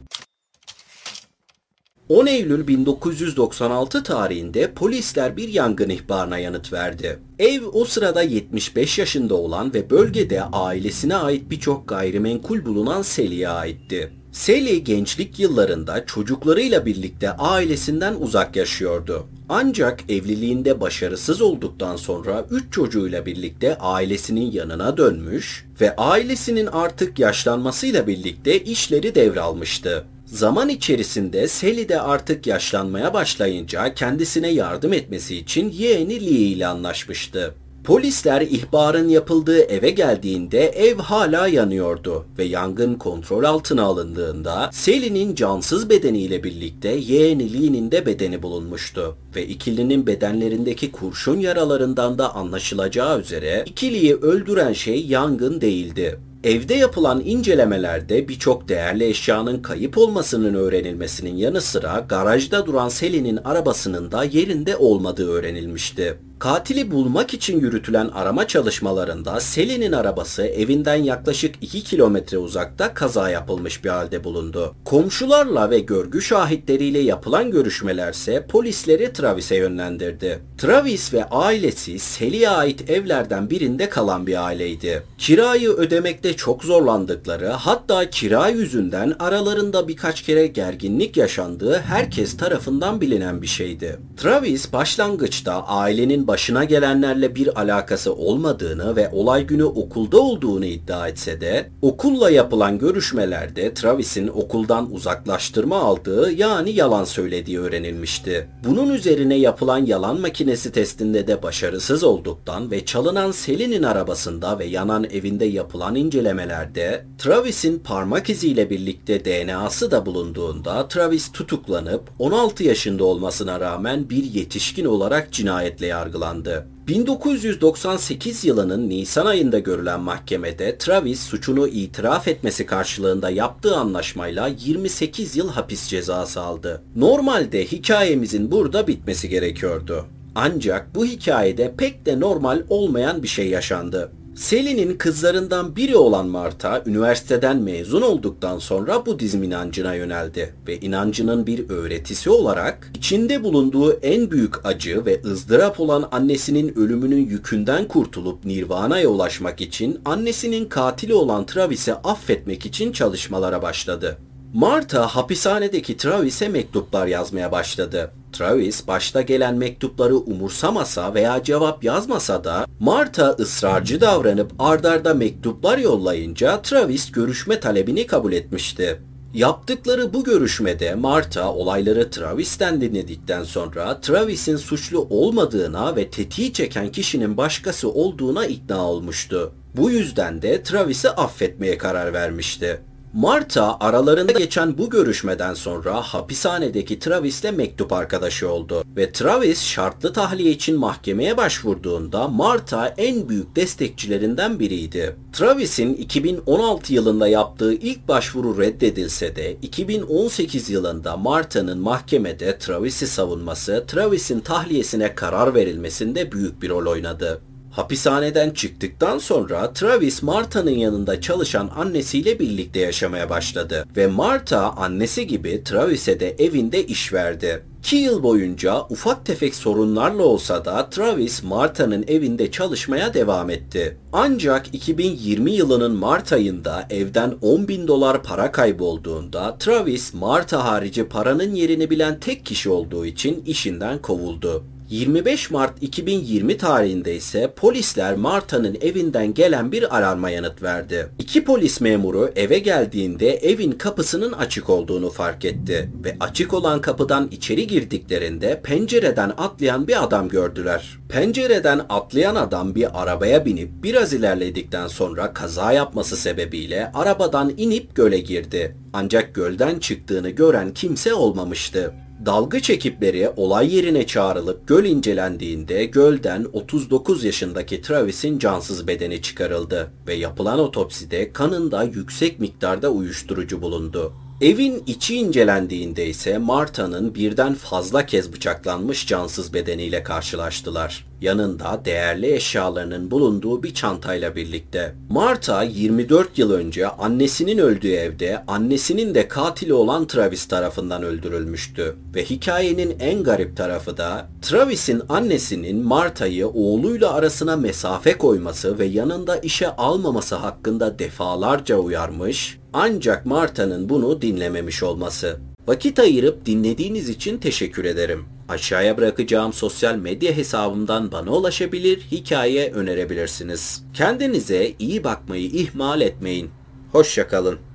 A: 10 Eylül 1996 tarihinde polisler bir yangın ihbarına yanıt verdi. Ev o sırada 75 yaşında olan ve bölgede ailesine ait birçok gayrimenkul bulunan Seli'ye aitti. Sally gençlik yıllarında çocuklarıyla birlikte ailesinden uzak yaşıyordu. Ancak evliliğinde başarısız olduktan sonra 3 çocuğuyla birlikte ailesinin yanına dönmüş ve ailesinin artık yaşlanmasıyla birlikte işleri devralmıştı. Zaman içerisinde Sally de artık yaşlanmaya başlayınca kendisine yardım etmesi için yeğeni Lee ile anlaşmıştı. Polisler ihbarın yapıldığı eve geldiğinde ev hala yanıyordu ve yangın kontrol altına alındığında Sally'nin cansız bedeniyle birlikte yeğeni Lee'nin de bedeni bulunmuştu ve ikilinin bedenlerindeki kurşun yaralarından da anlaşılacağı üzere ikiliyi öldüren şey yangın değildi. Evde yapılan incelemelerde birçok değerli eşyanın kayıp olmasının öğrenilmesinin yanı sıra garajda duran Sally'nin arabasının da yerinde olmadığı öğrenilmişti. Katili bulmak için yürütülen arama çalışmalarında Sally'nin arabası evinden yaklaşık 2 kilometre uzakta kaza yapılmış bir halde bulundu. Komşularla ve görgü şahitleriyle yapılan görüşmelerse polisleri Travis'e yönlendirdi. Travis ve ailesi Sally'e ait evlerden birinde kalan bir aileydi. Kirayı ödemekte çok zorlandıkları hatta kira yüzünden aralarında birkaç kere gerginlik yaşandığı herkes tarafından bilinen bir şeydi. Travis başlangıçta ailenin başına gelenlerle bir alakası olmadığını ve olay günü okulda olduğunu iddia etse de okulla yapılan görüşmelerde Travis'in okuldan uzaklaştırma aldığı yani yalan söylediği öğrenilmişti. Bunun üzerine yapılan yalan makinesi testinde de başarısız olduktan ve çalınan Sally'nin arabasında ve yanan evinde yapılan incelemelerde Travis'in parmak iziyle birlikte DNA'sı da bulunduğunda Travis tutuklanıp 16 yaşında olmasına rağmen bir yetişkin olarak cinayetle yargılandı yargılandı. 1998 yılının Nisan ayında görülen mahkemede Travis suçunu itiraf etmesi karşılığında yaptığı anlaşmayla 28 yıl hapis cezası aldı. Normalde hikayemizin burada bitmesi gerekiyordu. Ancak bu hikayede pek de normal olmayan bir şey yaşandı. Sally'nin kızlarından biri olan Marta üniversiteden mezun olduktan sonra Budizm inancına yöneldi ve inancının bir öğretisi olarak içinde bulunduğu en büyük acı ve ızdırap olan annesinin ölümünün yükünden kurtulup Nirvana'ya ulaşmak için annesinin katili olan Travis'i affetmek için çalışmalara başladı. Marta hapishanedeki Travis'e mektuplar yazmaya başladı. Travis başta gelen mektupları umursamasa veya cevap yazmasa da Marta ısrarcı davranıp ardarda mektuplar yollayınca Travis görüşme talebini kabul etmişti. Yaptıkları bu görüşmede Marta olayları Travis'ten dinledikten sonra Travis'in suçlu olmadığına ve tetiği çeken kişinin başkası olduğuna ikna olmuştu. Bu yüzden de Travis'i affetmeye karar vermişti. Marta aralarında geçen bu görüşmeden sonra hapishanedeki Travis'le mektup arkadaşı oldu ve Travis şartlı tahliye için mahkemeye başvurduğunda Marta en büyük destekçilerinden biriydi. Travis'in 2016 yılında yaptığı ilk başvuru reddedilse de 2018 yılında Marta'nın mahkemede Travis'i savunması Travis'in tahliyesine karar verilmesinde büyük bir rol oynadı. Hapishaneden çıktıktan sonra Travis Marta'nın yanında çalışan annesiyle birlikte yaşamaya başladı ve Marta annesi gibi Travis'e de evinde iş verdi. 2 yıl boyunca ufak tefek sorunlarla olsa da Travis Marta'nın evinde çalışmaya devam etti. Ancak 2020 yılının Mart ayında evden 10 bin dolar para kaybolduğunda Travis Marta harici paranın yerini bilen tek kişi olduğu için işinden kovuldu. 25 Mart 2020 tarihinde ise polisler Marta'nın evinden gelen bir alarma yanıt verdi. İki polis memuru eve geldiğinde evin kapısının açık olduğunu fark etti ve açık olan kapıdan içeri girdiklerinde pencereden atlayan bir adam gördüler. Pencereden atlayan adam bir arabaya binip biraz ilerledikten sonra kaza yapması sebebiyle arabadan inip göle girdi. Ancak gölden çıktığını gören kimse olmamıştı. Dalgıç ekipleri olay yerine çağrılıp göl incelendiğinde gölden 39 yaşındaki Travis'in cansız bedeni çıkarıldı ve yapılan otopside kanında yüksek miktarda uyuşturucu bulundu. Evin içi incelendiğinde ise Marta'nın birden fazla kez bıçaklanmış cansız bedeniyle karşılaştılar. Yanında değerli eşyalarının bulunduğu bir çantayla birlikte. Marta 24 yıl önce annesinin öldüğü evde annesinin de katili olan Travis tarafından öldürülmüştü. Ve hikayenin en garip tarafı da Travis'in annesinin Marta'yı oğluyla arasına mesafe koyması ve yanında işe almaması hakkında defalarca uyarmış ancak Marta'nın bunu dinlememiş olması. Vakit ayırıp dinlediğiniz için teşekkür ederim. Aşağıya bırakacağım sosyal medya hesabımdan bana ulaşabilir, hikaye önerebilirsiniz. Kendinize iyi bakmayı ihmal etmeyin. Hoşçakalın.